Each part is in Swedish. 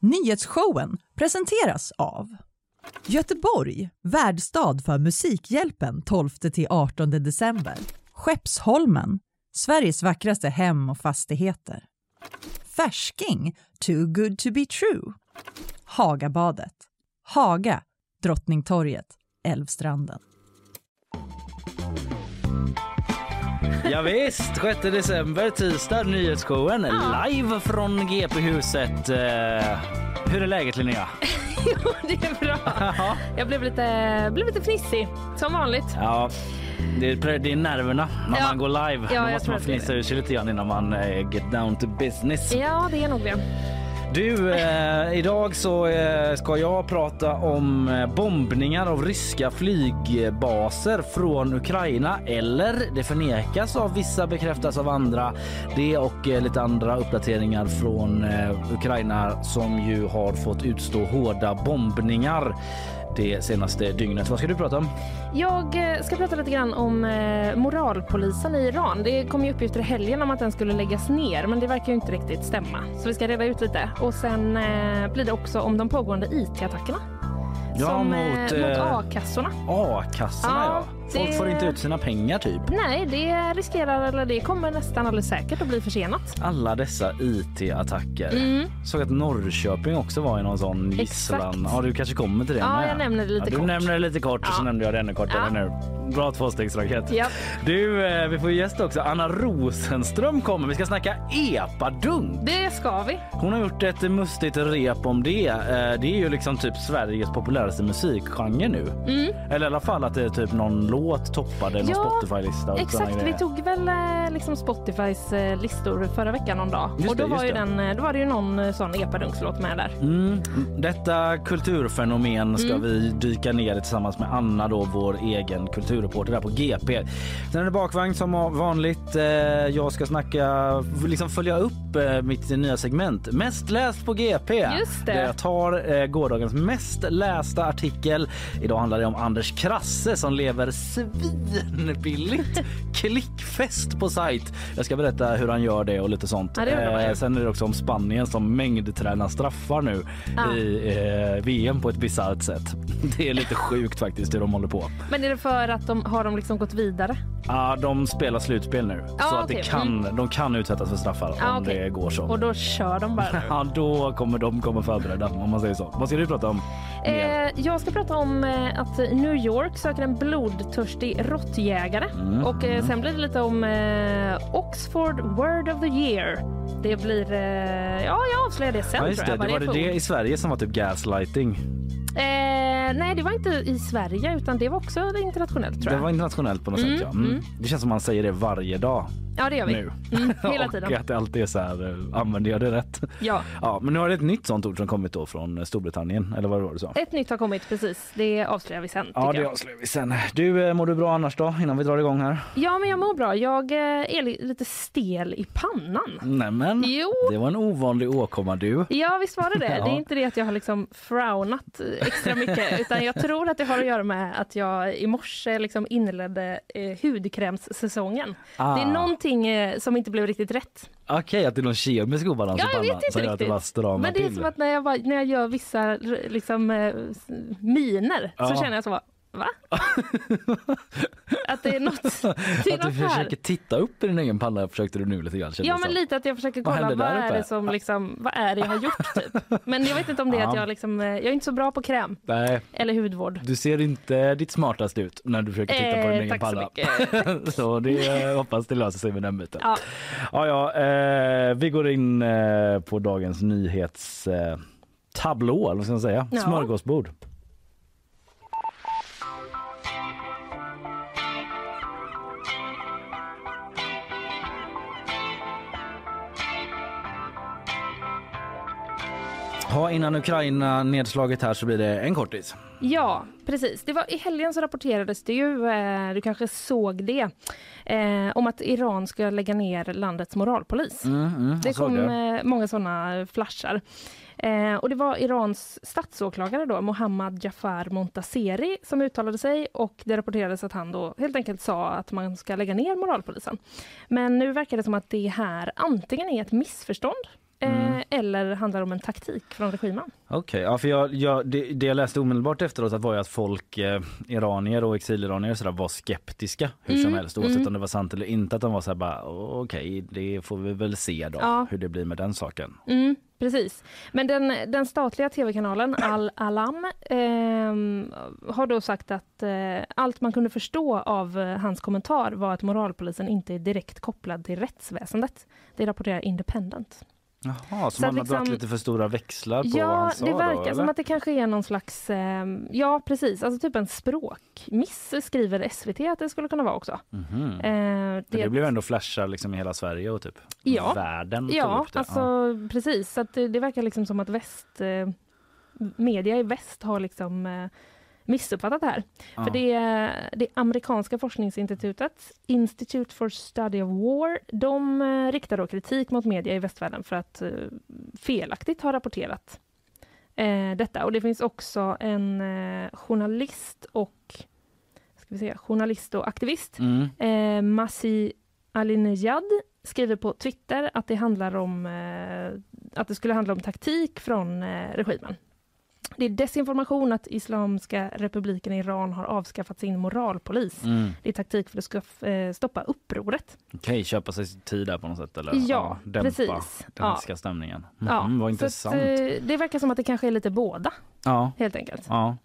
Nyhetsshowen presenteras av Göteborg, värdstad för Musikhjälpen 12-18 december. Skeppsholmen, Sveriges vackraste hem och fastigheter. Färsking, too good to be true. Hagabadet, Haga, Drottningtorget, Älvstranden. Ja, visst, 6 december, tisdag, nyhetsshowen live från GP-huset. Eh, hur är läget Linnea? Jo, det är bra. Jag blev lite, blev lite fnissig, som vanligt. Ja, det är, det är nerverna när Ja. man går live. Ja, Då måste man fnissa ur sig lite grann innan man eh, get down to business. Ja, det är nog det. Du, eh, idag så eh, ska jag prata om eh, bombningar av ryska flygbaser från Ukraina. Eller det förnekas av vissa, bekräftas av andra. Det och eh, lite andra uppdateringar från eh, Ukraina som ju har fått utstå hårda bombningar det senaste dygnet. Vad ska du prata om? Jag eh, ska prata lite grann om eh, moralpolisen i Iran. Det kom ju uppgifter i helgen om att den skulle läggas ner, men det verkar ju inte riktigt stämma. Så vi ska reda ut lite. Och sen eh, blir det också om de pågående IT-attackerna. Ja, som, mot, mot A-kassorna. A-kassorna ja. Ja, Folk det- får inte ut sina pengar typ. Nej, det riskerar, eller det kommer nästan alldeles säkert att bli försenat. Alla dessa IT-attacker. Mm. Såg att Norrköping också var i någon sån gisslan. Ja, du kanske kommer till det Ja, jag nämner det lite ja, du kort. nämner det lite kort och så Ja. nämnde jag det ännu kortare Ja. nu. Bra tvåstegsraket. Ja. Du, eh, vi får gäst också. Anna Rosenström kommer. Vi ska snacka epadunk. Det ska vi. Hon har gjort ett mustigt rep om det. Eh, Det är ju liksom typ Sveriges populäraste musikgenre nu. Eller i alla fall att det är typ någon låt toppade någon. Ja, Spotify-lista. Exakt, vi tog väl eh, liksom Spotifys eh, listor förra veckan någon dag. Just och då, det, var ju det. den, eh, då var det ju någon sån epadunk-låt med där. Mm. Detta kulturfenomen ska Mm. vi dyka ner i tillsammans med Anna, då, vår egen kulturreporter där på GP. Sen är det bakvagn som vanligt. Jag ska snacka, liksom följa upp mitt nya segment Mest läst på GP. Just det. Där jag tar gårdagens mest lästa artikel. Idag handlar det om Anders Krasse som lever svinbilligt. Klickfest på sajt. Jag ska berätta hur han gör det och lite sånt. Ja. Eh, Sen är det också om Spanien som mängdtränar straffar nu Ja. i eh, VM på ett bisarrt sätt. Det är lite sjukt faktiskt hur de håller på. Men är det för att de har de liksom gått vidare? Ja, de spelar slutspel nu Ja, så att det kan, de kan utsättas för straffar om okej. det går så. Och då kör de bara? Ja, då kommer de komma förberedda om man säger så. Vad ska du prata om? Eh, jag ska prata om eh, att New York söker en blodtörstig råttjägare. Mm. Och eh, sen blir det lite om eh, Oxford Word of the Year. Det blir... Eh, ja, jag avslöjar det sen Ja, just tror det. jag. Det vad var det, det i Sverige som var typ gaslighting. Eh, nej, det var inte i Sverige utan det var också internationellt tror Det jag. var internationellt på något Mm, sätt. Ja. Mm. mm. Det känns som man säger det varje dag Ja, det gör vi. nu. Mm, hela och tiden. att det alltid är så här, eh, använder jag det rätt? Ja. Ja, men nu har det ett nytt sånt ord som kommit då från Storbritannien, eller vad var det sa? Ett nytt har kommit precis. Det avslöjar vi sen. Ja, det jag. avslöjar vi sen. Du, eh, mår du bra annars då, innan vi drar igång här? ja, men jag mår bra. Jag eh, är li- lite stel i pannan. Nämen, Jo. det var en ovanlig åkomma du. Ja, visst var det det. Ja. Det är inte det att jag har liksom frownat eh, extra mycket utan jag tror att det har att göra med att jag i morse liksom inledde eh, hudkrämssäsongen. Ah. Det är någonting eh, som inte blev riktigt rätt. Okej, att det är någon kemisk obalans Ja, i jag pannan vet inte som gör att det bara stramar Men det är till. som att när jag, var, när jag gör vissa liksom, eh, miner Ja. så känner jag så bara, va? att det är något, det är Att du något här. försöker titta upp i din egen panna försökte du nu lite grann. Ja men lite att jag försöker Vad kolla vad där är det som liksom, vad är det jag har gjort typ. Men jag vet inte om det är att Ja. jag liksom, eh, jag är inte så bra på kräm Nej, eller hudvård. du ser inte ditt smartast ut när du försöker titta på din Eh, egen tack så panna. mycket. så det eh, hoppas det löser sig med den biten. Ja. Ja, ja, eh, vi går in eh, på dagens nyhets eh, eller vad ska man säga? Ja. Smörgåsbord. Ja, innan Ukraina nedslaget här så blir det en kortis. Ja, precis. Det var, I helgen så rapporterades det ju, eh, du kanske såg det, eh, om att Iran ska lägga ner landets moralpolis. Mm, mm, Det kom det. eh, många sådana flashar. Eh, och det var Irans statsåklagare då, Mohammad Jafar Montaseri som uttalade sig och det rapporterades att han då helt enkelt sa att man ska lägga ner moralpolisen. Men nu verkar det som att det här antingen är ett missförstånd Eh, eller handlar det om en taktik från regimen? Okej, okay, ja, för jag, jag, det, det, jag läste omedelbart efteråt var ju att folk, eh, iranier och exiliranier sådär, var skeptiska hur mm. som helst oavsett mm. om det var sant eller inte. Att de var så här okej, okay, det får vi väl se då ja. hur det blir med den saken. Mm. Precis. Men den, den statliga tv-kanalen Al-Alam eh, har då sagt att eh, allt man kunde förstå av eh, hans kommentar var att moralpolisen inte är direkt kopplad till rättsväsendet. Det rapporterar Independent. Jaha, så, så man har liksom, dragit lite för stora växlar på ja, vad han sa det verkar då, eller? som att det kanske är någon slags, eh, ja precis, alltså typ en språkmiss skriver SVT att det skulle kunna vara också. Mm -hmm. eh, det, det blev ändå flashar liksom i hela Sverige och typ ja, världen. Ja, alltså ja. precis, så det, det, verkar liksom som att väst, eh, media i väst har liksom eh, missuppfattat det här. Ja. För det, det amerikanska forskningsinstitutet Institute for Study of War, de eh, riktar då kritik mot media i västvärlden för att eh, felaktigt ha rapporterat eh, detta. Och det finns också en eh, journalist och ska vi säga, journalist och aktivist, mm. eh, Masi Alinejad, skriver på Twitter att det handlar om eh, att det skulle handla om taktik från eh, regimen det är desinformation att Islamiska republiken Iran har avskaffat sin moralpolis. Mm. Det är taktik för att eh, stoppa upproret. Okej, okay, köpa sig tid där på något sätt eller ja, ja, dämpa precis. den ja. stämningen. Mm, ja, vad intressant. Att, eh, det verkar som att det kanske är lite båda. Ja. Helt enkelt. Ja.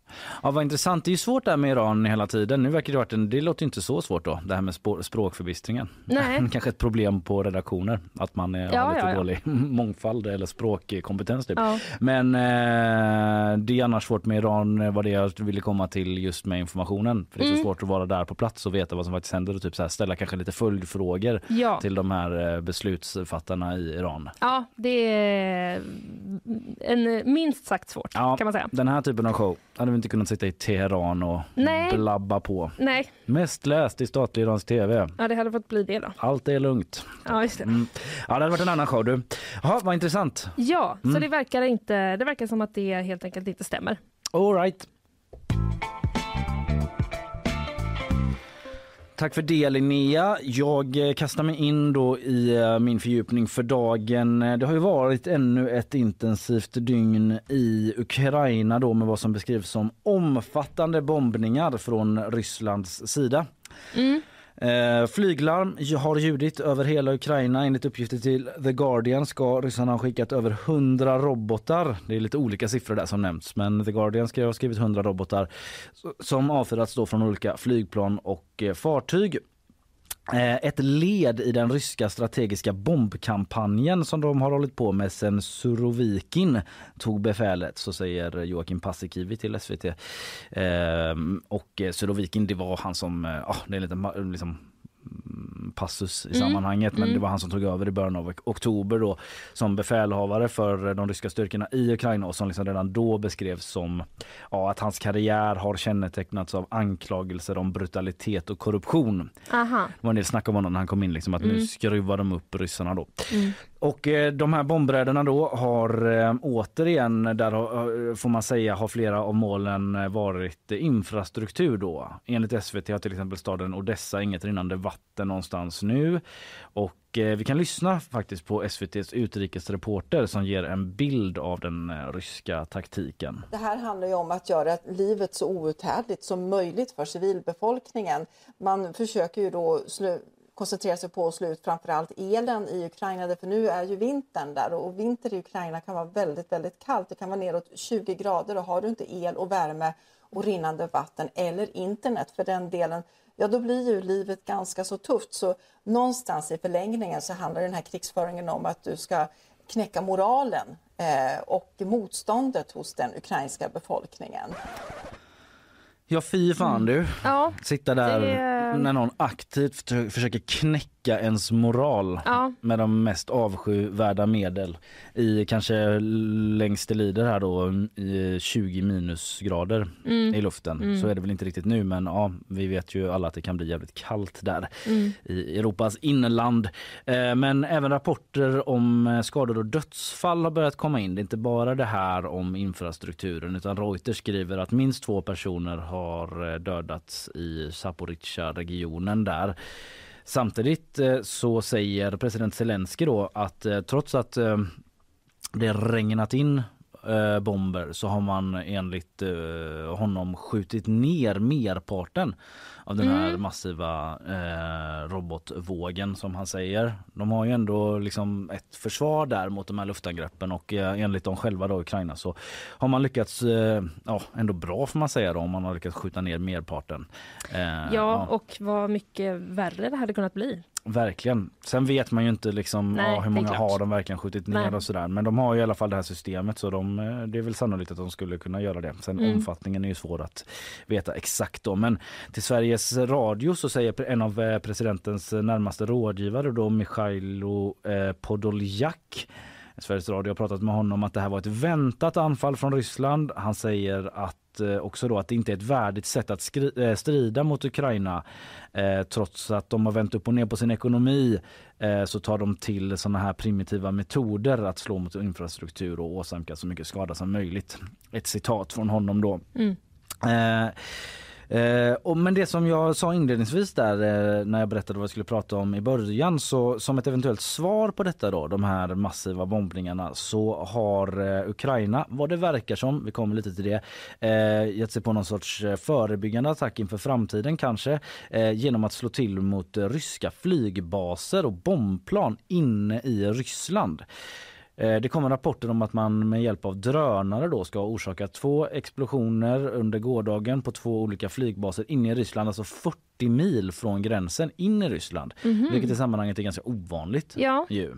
Ja, vad intressant. Det är ju svårt där med Iran hela tiden. Nu verkar det varit en, det låter inte så svårt då, det här med språkförbistringen. Nej. kanske ett problem på redaktioner, att man är, ja, har lite dålig mångfald eller språkkompetens. Typ. Men eh, det är annars svårt med Iran, eh, vad det jag ville komma till just med informationen. För det är så mm. svårt att vara där på plats och veta vad som faktiskt händer och typ så här, ställa kanske lite följdfrågor ja. till de här eh, beslutsfattarna i Iran. Ja, det är en, minst sagt svårt ja, kan man säga. Den här typen av show hade vi inte kunnat sitta i Teheran och Nej. blabba på. Nej. Mest läst i statlig iransk tv. Ja, det hade fått bli det då. Allt är lugnt. Ja, just det. Mm. Ja, det hade varit en annan show du. Jaha, vad intressant. Ja, mm. så det verkar inte, det verkar som att det helt enkelt inte stämmer. All right. Tack för det Linnea. Jag eh, kastar mig in då i eh, min fördjupning för dagen. Eh, det har ju varit ännu ett intensivt dygn i Ukraina då med vad som beskrivs som omfattande bombningar från Rysslands sida. Mm. Eh, flyglarm har ljudit över hela Ukraina. Enligt uppgifter till The Guardian ska ryssarna ha skickat över 100 robotar. Det är lite olika siffror där som nämnts men The Guardian ska ha skrivit 100 robotar som avfyrats då från olika flygplan och eh, fartyg. Eh, ett led i den ryska strategiska bombkampanjen som de har hållit på med sen Surovikin tog befälet, så säger Joakim Paasikivi till SVT. Eh, och Surovikin, det var han som, ja, det är lite liksom passus i mm. sammanhanget. Men mm. det var han som tog över i början av oktober då som befälhavare för de ryska styrkorna i Ukraina och som liksom redan då beskrevs som ja, att hans karriär har kännetecknats av anklagelser om brutalitet och korruption. Aha. Det var en del snack om honom när han kom in liksom att mm. nu skruvar de upp ryssarna då. Och eh, de här bombräderna då har eh, återigen, där eh, får man säga, har flera av målen eh, varit infrastruktur då. Enligt SVT har till exempel staden Odessa inget rinnande vatten någonstans nu. Och eh, vi kan lyssna faktiskt på SVTs utrikesreporter som ger en bild av den eh, ryska taktiken. Det här handlar ju om att göra livet så outhärdligt som möjligt för civilbefolkningen. Man försöker ju då koncentrera sig på att slå ut framförallt elen i Ukraina. För nu är ju vintern där och vinter i Ukraina kan vara väldigt, väldigt kallt. Det kan vara neråt 20 grader och har du inte el och värme och rinnande vatten eller internet för den delen, ja då blir ju livet ganska så tufft. Så någonstans i förlängningen så handlar den här krigsföringen om att du ska knäcka moralen eh, och motståndet hos den ukrainska befolkningen. Ja fy fan mm. du. Ja, Sitta där det... när någon aktivt försöker knäcka ens moral ja. med de mest avskyvärda medel i kanske längst det lider här då i 20 minusgrader mm. i luften. Mm. Så är det väl inte riktigt nu men ja, vi vet ju alla att det kan bli jävligt kallt där mm. i Europas inland. Eh, men även rapporter om skador och dödsfall har börjat komma in. Det är inte bara det här om infrastrukturen utan Reuters skriver att minst två personer har dödats i Zaporizjzja-regionen där. Samtidigt eh, så säger president Zelensky då att eh, trots att eh, det regnat in bomber så har man enligt honom skjutit ner merparten av den här massiva eh, robotvågen som han säger. De har ju ändå liksom ett försvar där mot de här luftangreppen och eh, enligt dem själva då Ukraina så har man lyckats eh, ja, ändå bra får man säga då om man har lyckats skjuta ner merparten. Eh, Ja, och vad mycket värre det hade kunnat bli. Verkligen. Sen vet man ju inte liksom, Nej, ja, hur många har de verkligen skjutit ner Nej. och sådär. Men de har ju i alla fall det här systemet så de, eh, det är väl sannolikt att de skulle kunna göra det. Sen Mm. omfattningen är ju svår att veta exakt då. Men till Sveriges Radio så säger en av eh, presidentens närmaste rådgivare då Mikhailo eh, Podoljak Sveriges Radio har pratat med honom att det här var ett väntat anfall från Ryssland. Han säger att eh, också då att det inte är ett värdigt sätt att skri- eh, strida mot Ukraina. Eh, trots att de har vänt upp och ner på sin ekonomi eh, så tar de till såna här primitiva metoder att slå mot infrastruktur och åsamka så mycket skada som möjligt. Ett citat från honom då. Mm. Eh, Eh, och, men det som jag sa inledningsvis där eh, när jag berättade vad jag skulle prata om i början så som ett eventuellt svar på detta då, de här massiva bombningarna så har eh, Ukraina, vad det verkar som, vi kommer lite till det, eh, gett sig på någon sorts eh, förebyggande attack inför framtiden kanske eh, genom att slå till mot eh, ryska flygbaser och bombplan inne i Ryssland. Eh, Det kommer rapporter om att man med hjälp av drönare då ska ha orsakat två explosioner under gårdagen på två olika flygbaser inne i Ryssland, alltså 40 mil från gränsen in i Ryssland. Vilket i sammanhanget är ganska ovanligt. Ja. Ju.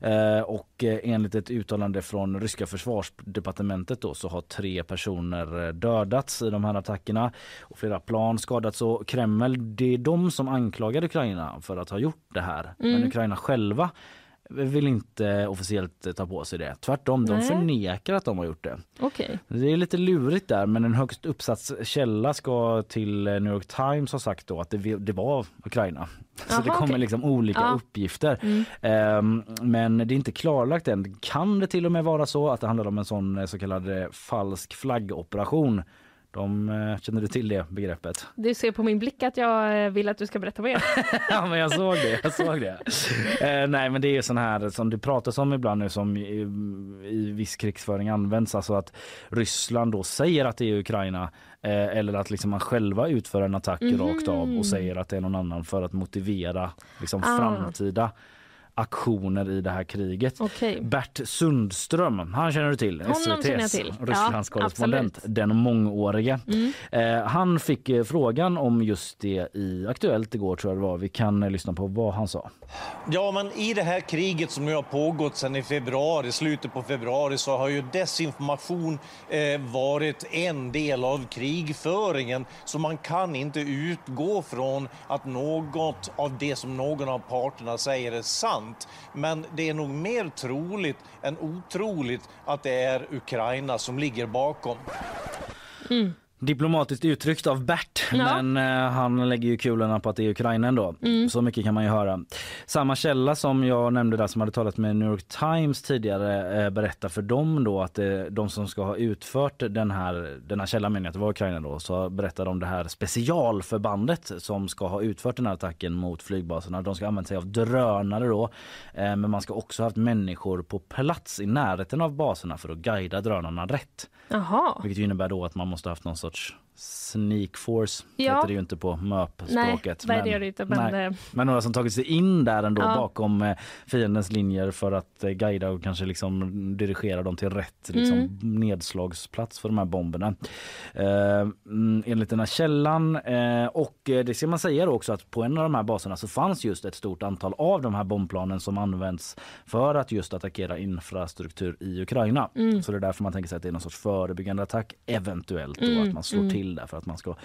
Eh, Och eh, enligt ett uttalande från ryska försvarsdepartementet då, så har tre personer dödats i de här attackerna och flera plan skadats. Och Kreml, det är de som anklagar Ukraina för att ha gjort det här. Men Ukraina själva vill inte officiellt ta på sig det. Tvärtom, de Nej. förnekar att de har gjort det. Okej. Det är lite lurigt där men en högst uppsatt källa ska till New York Times ha sagt då att det, det var Ukraina. Så Jaha, det kommer okej. liksom olika Ja. uppgifter. Mm. Ehm, men det är inte klarlagt än. Kan det till och med vara så att det handlar om en sån eh, så kallad eh, falsk flaggoperation? De, eh, känner du till det begreppet? Du ser på min blick att jag eh, vill att du ska berätta mer. ja men jag såg det. Jag såg det. Eh, nej men det är sån här som det pratas om ibland nu som i, i viss krigsföring används. Alltså att Ryssland då säger att det är Ukraina eh, eller att liksom man själva utför en attack rakt av och säger att det är någon annan för att motivera liksom, Ah. framtida aktioner i det här kriget. Okej. Bert Sundström, han känner du till, Honom känner jag SVTs till. Ja, Rysslandskorrespondent, absolut. den mångårige. Mm. Eh, han fick eh, frågan om just det i Aktuellt igår tror jag det var. Vi kan eh, lyssna på vad han sa. Ja, men i det här kriget som nu har pågått sedan i februari, slutet på februari, så har ju desinformation eh, varit en del av krigföringen. Så man kan inte utgå från att något av det som någon av parterna säger är sant. Men det är nog mer troligt än otroligt att det är Ukraina som ligger bakom. Mm. Diplomatiskt uttryckt av Bert, Ja. men eh, han lägger ju kulorna på att det är Ukraina ändå. Så mycket kan man ju höra. Samma källa som jag nämnde där som hade talat med New York Times tidigare eh, berättar för dem då att eh, de som ska ha utfört den här, den här källan menar att det var Ukraina då, så berättar de det här specialförbandet som ska ha utfört den här attacken mot flygbaserna. De ska använda sig av drönare då, eh, men man ska också ha haft människor på plats i närheten av baserna för att guida drönarna rätt. Jaha. Vilket innebär då att man måste ha haft någon sorts watch. Sneak force. Ja. heter det ju inte på MÖP-språket. nej, det inte. Men, nej. eh, men några som tagit sig in där ändå Ja. bakom eh, fiendens linjer för att eh, guida och kanske liksom dirigera dem till rätt liksom, Mm. nedslagsplats för de här bomberna. Eh, mm, enligt den här källan eh, och det ska man säga då också att på en av de här baserna så fanns just ett stort antal av de här bombplanen som används för att just attackera infrastruktur i Ukraina. Mm. Så det är därför man tänker sig att det är någon sorts förebyggande attack eventuellt Mm, att man slår mm. Till där för att man ska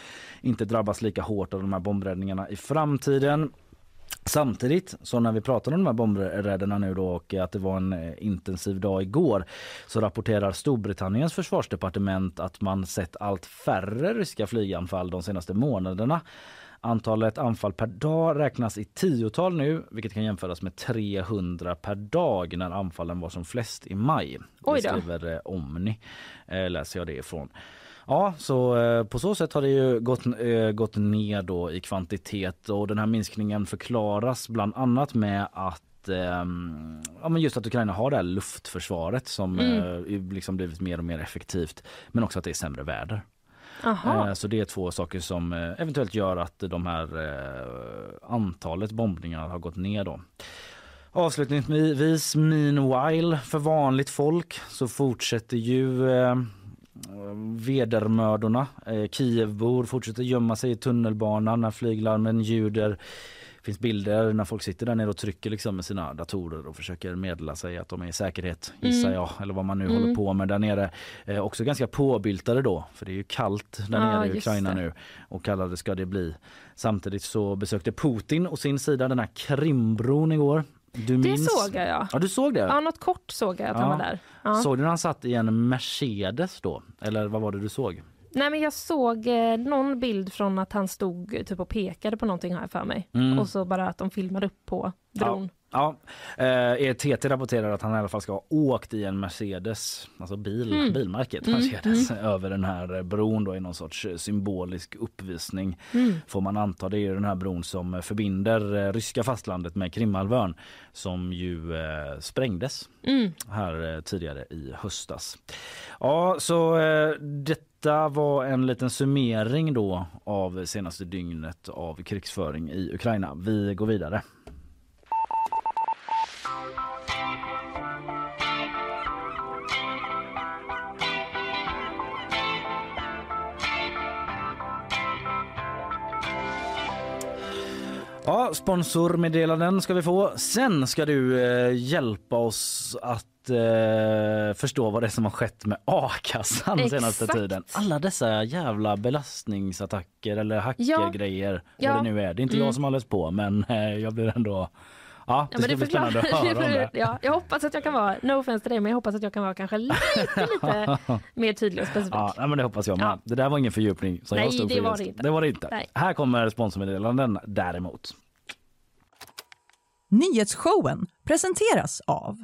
inte drabbas lika hårt av de här bombräddningarna i framtiden. Samtidigt så när vi pratar om de här bombräderna nu då och att det var en eh, intensiv dag igår så rapporterar Storbritanniens försvarsdepartement att man sett allt färre ryska flyganfall de senaste månaderna. Antalet anfall per dag räknas i tiotal nu vilket kan jämföras med 300 per dag när anfallen var som flest i maj. Det skriver eh, Omni, eh, läser jag det ifrån. Ja, så eh, på så sätt har det ju gått, eh, gått ner då i kvantitet och den här minskningen förklaras bland annat med att att, eh, ja, men just att Ukraina har det här luftförsvaret som Mm. eh, liksom blivit mer och mer effektivt. Men också att det är sämre väder. Aha. Så det är två saker som eventuellt gör att de här antalet bombningar har gått ner då. Avslutningsvis meanwhile för vanligt folk så fortsätter ju vedermödorna. Eh, Kievbor fortsätter gömma sig i tunnelbanan när flyglarmen ljuder. Det finns bilder när folk sitter där nere och trycker liksom med sina datorer och försöker meddela sig att de är i säkerhet gissar jag eller vad man nu håller på med där nere. Eh, också ganska påbyltade då för det är ju kallt där nere i Ukraina nu och kallare ska det bli. Samtidigt så besökte Putin och sin sida den här Krimbron igår. Du Det minns? såg jag ja. Ja du såg det? Ja, något kort såg jag att han Ja. var där. Ja. Såg du när han satt i en Mercedes då? Eller vad var det du såg? Nej, men jag såg eh, någon bild från att han stod eh, typ och pekade på någonting här för mig. Mm. Och så bara att de filmade upp på bron. Ja, eh, TT rapporterar att han i alla fall ska ha åkt i en Mercedes, alltså bil, Mm. bilmärket Mercedes, över den här bron då i någon sorts symbolisk uppvisning. Mm. Får man anta. Det är den här bron som förbinder eh, ryska fastlandet med Krimhalvön som ju eh, sprängdes Mm. här eh, tidigare i höstas. Ja, så eh, detta var en liten summering då av senaste dygnet av krigsföring i Ukraina. Vi går vidare. Ja, sponsormeddelanden ska vi få. Sen ska du eh, hjälpa oss att eh, förstå vad det är som har skett med a-kassan senaste tiden. Alla dessa jävla belastningsattacker eller hackergrejer. Ja. Vad det nu är. Det är inte Mm. jag som har läst på men eh, jag blir ändå... Ja, det Ja, men bli förklarar- spännande att höra om det. ja, jag hoppas att jag kan vara, no offense till dig, men jag hoppas att jag kan vara kanske lite, lite mer tydlig och specifik. Ja, men det hoppas jag med. Ja. Det där var ingen fördjupning som Nej, jag stod det för var det inte. Det var det inte. Nej. Här kommer sponsormeddelanden däremot. Nyhetsshowen presenteras av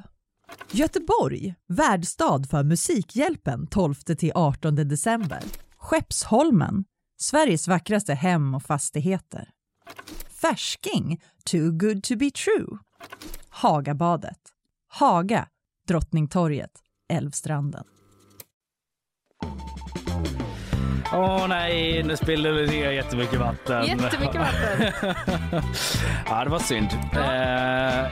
Göteborg, värdstad för Musikhjälpen 12-18 december. Skeppsholmen, Sveriges vackraste hem och fastigheter. Färsking, too good to be true. Hagabadet, Haga, Drottningtorget, Älvstranden. Åh nej, nu spiller vi ner jättemycket vatten. Jättemycket vatten. Ja, det var synd. Eh,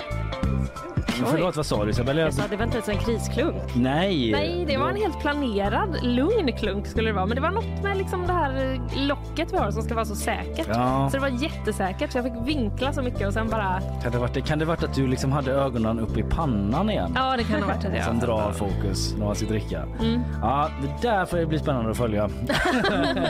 förlåt, vad sa du Isabella? Jag sa det var inte ens en krisklunk. Nej. Nej, det var en helt planerad, lugn klunk skulle det vara. Men det var något med liksom det här locket vi har som ska vara så säkert. Ja. Så det var jättesäkert så jag fick vinkla så mycket och sen bara... Kan det varit, kan det varit att du liksom hade ögonen uppe i pannan igen? Ja, det kan ha varit det. Som Ja. drar fokus när man ska dricka. Mm. Ja, det där får det bli spännande att följa.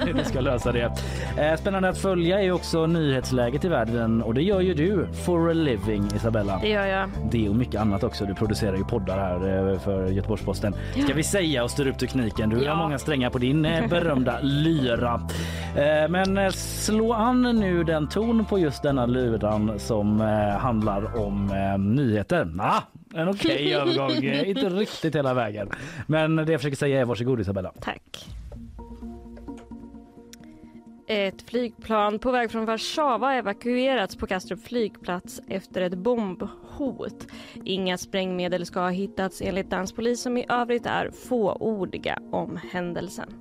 Du ska lösa det. Eh, Spännande att följa är också nyhetsläget i världen och det gör ju du for a living Isabella. Det gör jag. Det och mycket annat också. Du producerar ju poddar här eh, för Göteborgs-Posten. Ska vi säga och styr upp tekniken. Du har Ja. många strängar på din eh, berömda lyra. Eh, Men slå an nu den ton på just denna lyran som handlar om nyheter. Ah, en okej övergång. Eh, Inte riktigt hela vägen. Men det jag försöker säga är varsågod Isabella. Tack. Ett flygplan på väg från Warszawa evakuerats på Kastrup flygplats efter ett bombhot. Inga sprängmedel ska ha hittats enligt dansk polis som i övrigt är fåordiga om händelsen.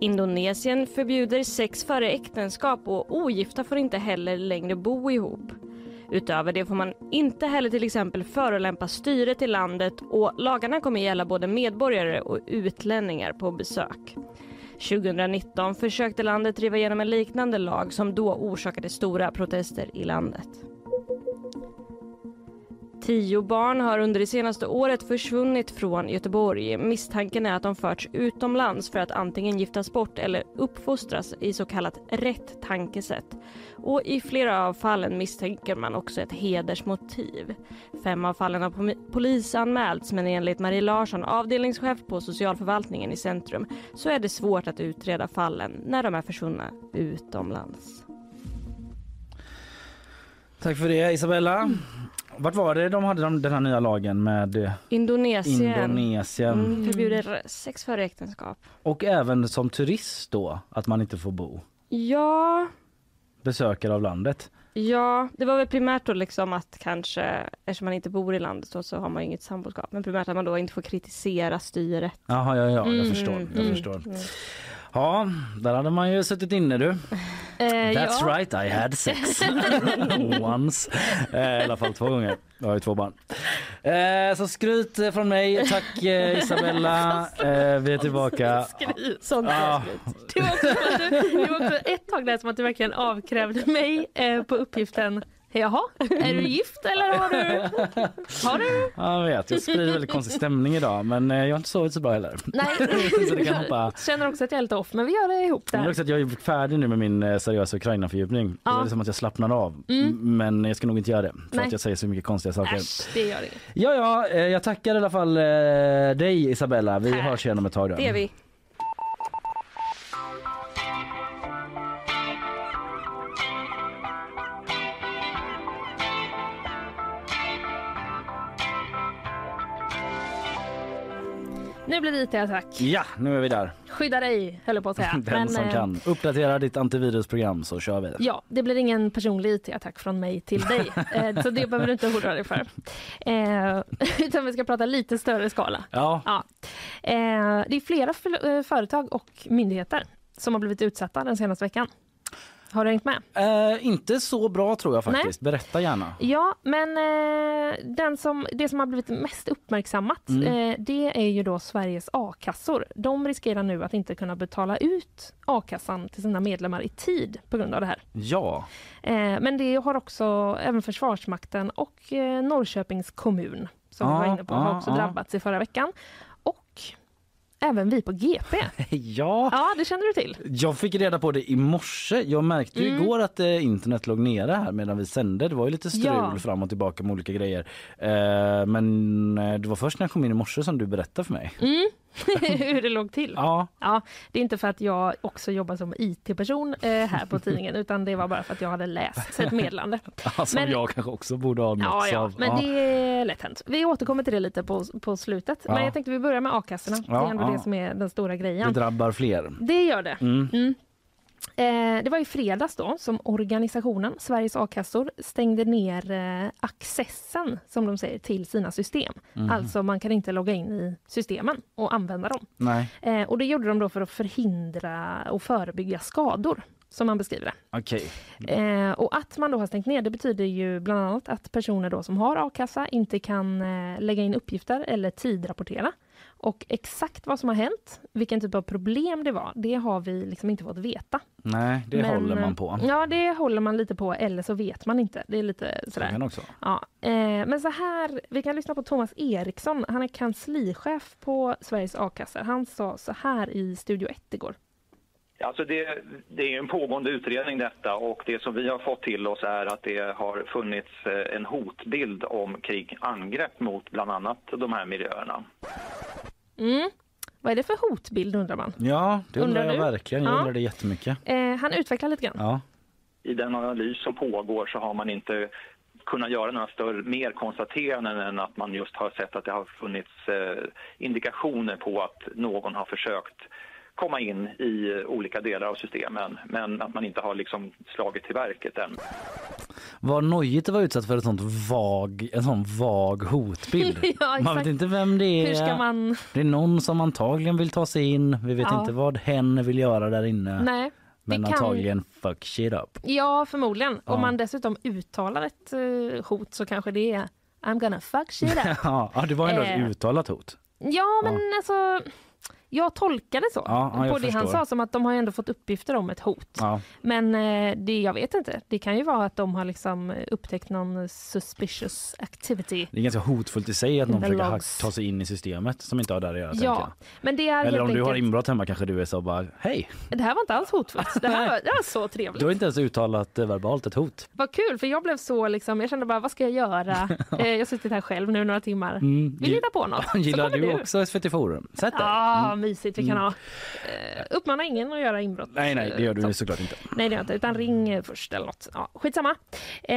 Indonesien förbjuder sex före äktenskap och ogifta får inte heller längre bo ihop. Utöver det får man inte heller till exempel förolämpa styret i landet och lagarna kommer gälla både medborgare och utlänningar på besök. 2019 försökte landet driva igenom en liknande lag som då orsakade stora protester i landet. Tio barn har under det senaste året försvunnit från Göteborg. Misstanken är att de förts utomlands för att antingen giftas bort eller uppfostras i så kallat rätt tankesätt. Och i flera av fallen misstänker man också ett hedersmotiv. Fem av fallen har polisanmälts men enligt Marie Larsson, avdelningschef på socialförvaltningen i Centrum, så är det svårt att utreda fallen när de är försvunna utomlands. Tack för det Isabella. Vart var det de hade de- den här nya lagen med eh, Indonesien. Indonesien Mm, förbjuder sex före äktenskap. och även som turist då att man inte får bo? Ja, Besökare av landet. Ja, det var väl primärt då liksom att kanske, eftersom man inte bor i landet så, så har man inget samboskap, men primärt att man då inte får kritisera styret. Jaha, ja, ja, jag Mm, förstår. Jag mm, förstår. Ja, där hade man ju suttit inne du. Eh, That's ja. right, I had sex. Once. Eh, I alla fall två gånger. Jag har ju två barn. Eh, så skryt från mig. Tack eh, Isabella. Eh, vi är tillbaka. Skryt. Sånt skryt. Det var, också som att du, det var också ett tag där som att du verkligen avkrävde mig eh, på uppgiften Jaha, är du gift eller har du? Har du? Ja, Jag vet, jag sprider väldigt konstig stämning idag men eh, jag har inte sovit så bra heller. Nej. Så det kan hoppa. Känner också att jag är lite off, men vi gör det ihop Men där. också att jag är färdig nu med min eh, seriösa Ukraina-fördjupning. Ja. Det är som att jag slappnar av. Mm. Men jag ska nog inte göra det för Nej. att jag säger så mycket konstiga saker. Äsch, det gör inget. Ja, ja, eh, jag tackar i alla fall dig Isabella. Vi Här. hörs igen om ett tag. Då. Det är vi. Nu blir det IT-attack. Ja, nu är vi där. Skydda dig, höll jag på att säga. Den som eh, kan. Uppdatera ditt antivirusprogram så kör vi. Ja, det blir ingen personlig IT-attack från mig till dig. eh, så det behöver du inte oroa dig för. Eh, utan vi ska prata lite större skala. Ja, Ja. Eh, det är flera eh, företag och myndigheter som har blivit utsatta den senaste veckan. Har du hängt med? eh, inte så bra tror jag faktiskt. Berätta gärna. Ja, men eh, den som, det som har blivit mest uppmärksammat Mm. eh, det är ju då Sveriges a-kassor. De riskerar nu att inte kunna betala ut a-kassan till sina medlemmar i tid på grund av det här. Ja, Eh, men det har också även Försvarsmakten och eh, Norrköpings kommun som vi Ja, var inne på har ja, också ja. drabbats i förra veckan. Och även vi på GP. ja. Ja, det känner du till. Jag fick reda på det i morse. Jag märkte Mm. igår att eh, internet låg nere här medan vi sände. Det var ju lite strul Ja. fram och tillbaka med olika grejer. Eh, men eh, det var först när jag kom in i morse som du berättade för mig. Mm. Hur det låg till. Ja, Ja, det är inte för att jag också jobbar som IT-person eh, här på tidningen utan det var bara för att jag hade läst ett meddelande. som Men- jag kanske också borde ha Ja, nåtts ja, av. men det är lätt hänt. Vi återkommer till det lite på, på slutet. Ja. Men jag tänkte vi börjar med a-kassorna. det Ja, är ändå ja. det som är den stora det grejen. drabbar fler. Det gör det. Mm. Mm. Eh, det var i fredags då som organisationen Sveriges a-kassor stängde ner eh, accessen som de säger till sina system. Mhm. Alltså man kan inte logga in i systemen och använda dem. Nej, Eh, och det gjorde de då för att förhindra och förebygga skador som man beskriver det. okej. Eh, och att man då har stängt ner det betyder ju bland annat att personer då som har a-kassa inte kan eh, lägga in uppgifter eller tidrapportera. Och exakt vad som har hänt, vilken typ av problem det var, det har vi liksom inte fått veta. Nej, det Men, håller man eh, på. Ja, det håller man lite på eller så vet man inte. Det är lite Så sådär. kan också. Ja, eh, men så här, vi kan lyssna på Thomas Eriksson. Han är kanslichef på Sveriges a-kassor. Han sa så här i Studio 1 igår. Alltså det, det är en pågående utredning detta och det som vi har fått till oss är att det har funnits eh, en hotbild om krig angrepp mot bland annat de här miljöerna. Mm. Vad är det för hotbild undrar man? Ja, det undrar, Undrar jag du? verkligen. Jag Ja. undrar det jättemycket. Eh, han utvecklar lite grann. Ja. I den analys som pågår så har man inte kunnat göra några större mer konstateranden än att man just har sett att det har funnits eh, indikationer på att någon har försökt komma in i olika delar av systemen men att man inte har liksom slagit till verket än. Vad nojigt att vara utsatt för ett sånt vag, en sån vag hotbild. Ja, man vet inte vem det är. Hur ska man... Det är någon som antagligen vill ta sig in. Vi vet Ja. inte vad hen vill göra där inne. Nej. men det kan- antagligen fuck shit up. Ja, förmodligen. Ja. Om man dessutom uttalar ett eh, hot så kanske det är I'm gonna fuck shit up. Ja, ja, det var ändå Eh. ett uttalat hot. ja, men alltså... Jag tolkade så Ja, ja, jag på det han förstår. sa som att de har ändå fått uppgifter om ett hot. Ja. Men eh, det, jag vet inte. Det kan ju vara att de har liksom upptäckt någon suspicious activity. Det är ganska hotfullt i sig att någon försöker logs. ta sig in i systemet som inte har där att göra. Ja, men det är Eller om du har inbrott hemma kanske du är så bara hej. Det här var inte alls hotfullt. Det här var, det var så trevligt. Du har inte ens uttalat eh, verbalt ett hot. Vad kul, för jag blev så liksom, jag kände bara vad ska jag göra? eh, jag har suttit här själv nu några timmar. Mm. Vill hitta på något? Gillar kommer du också SVT Forum? Sätt dig. Ja, mysigt vi kan ha. Eh, uppmana ingen att göra inbrott. Nej, nej, det gör du Så. såklart inte. Nej, det gör inte. Utan ring eh, först eller något. Ja, skitsamma. Eh,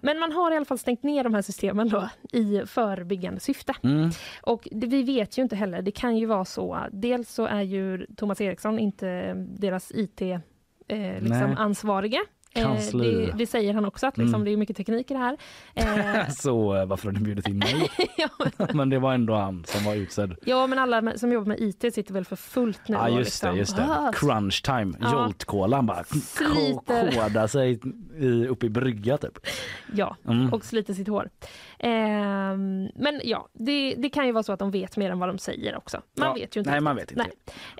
men man har i alla fall stängt ner de här systemen då i förebyggande syfte. Mm. Och det, vi vet ju inte heller. Det kan ju vara så. Dels så är ju Thomas Eriksson inte deras IT eh, liksom ansvarige. Eh, Kansli. det, det säger han också, att liksom, Mm. det är mycket teknik i det här. Eh, Så eh, varför har ni bjudit in mig? ja, Men det var ändå han som var utsedd. ja, men alla som jobbar med IT sitter väl för fullt nu. Ja just liksom, det, just det. "Ah, Crunch time, Ja. Jolt-kolan bara Sliter. koda sig i, upp i brygga typ. Ja, Mm. och sliter sitt hår. Ehm, men ja, det, det kan ju vara så att de vet mer än vad de säger också. Man Ja, vet ju inte. nej, man vet inte.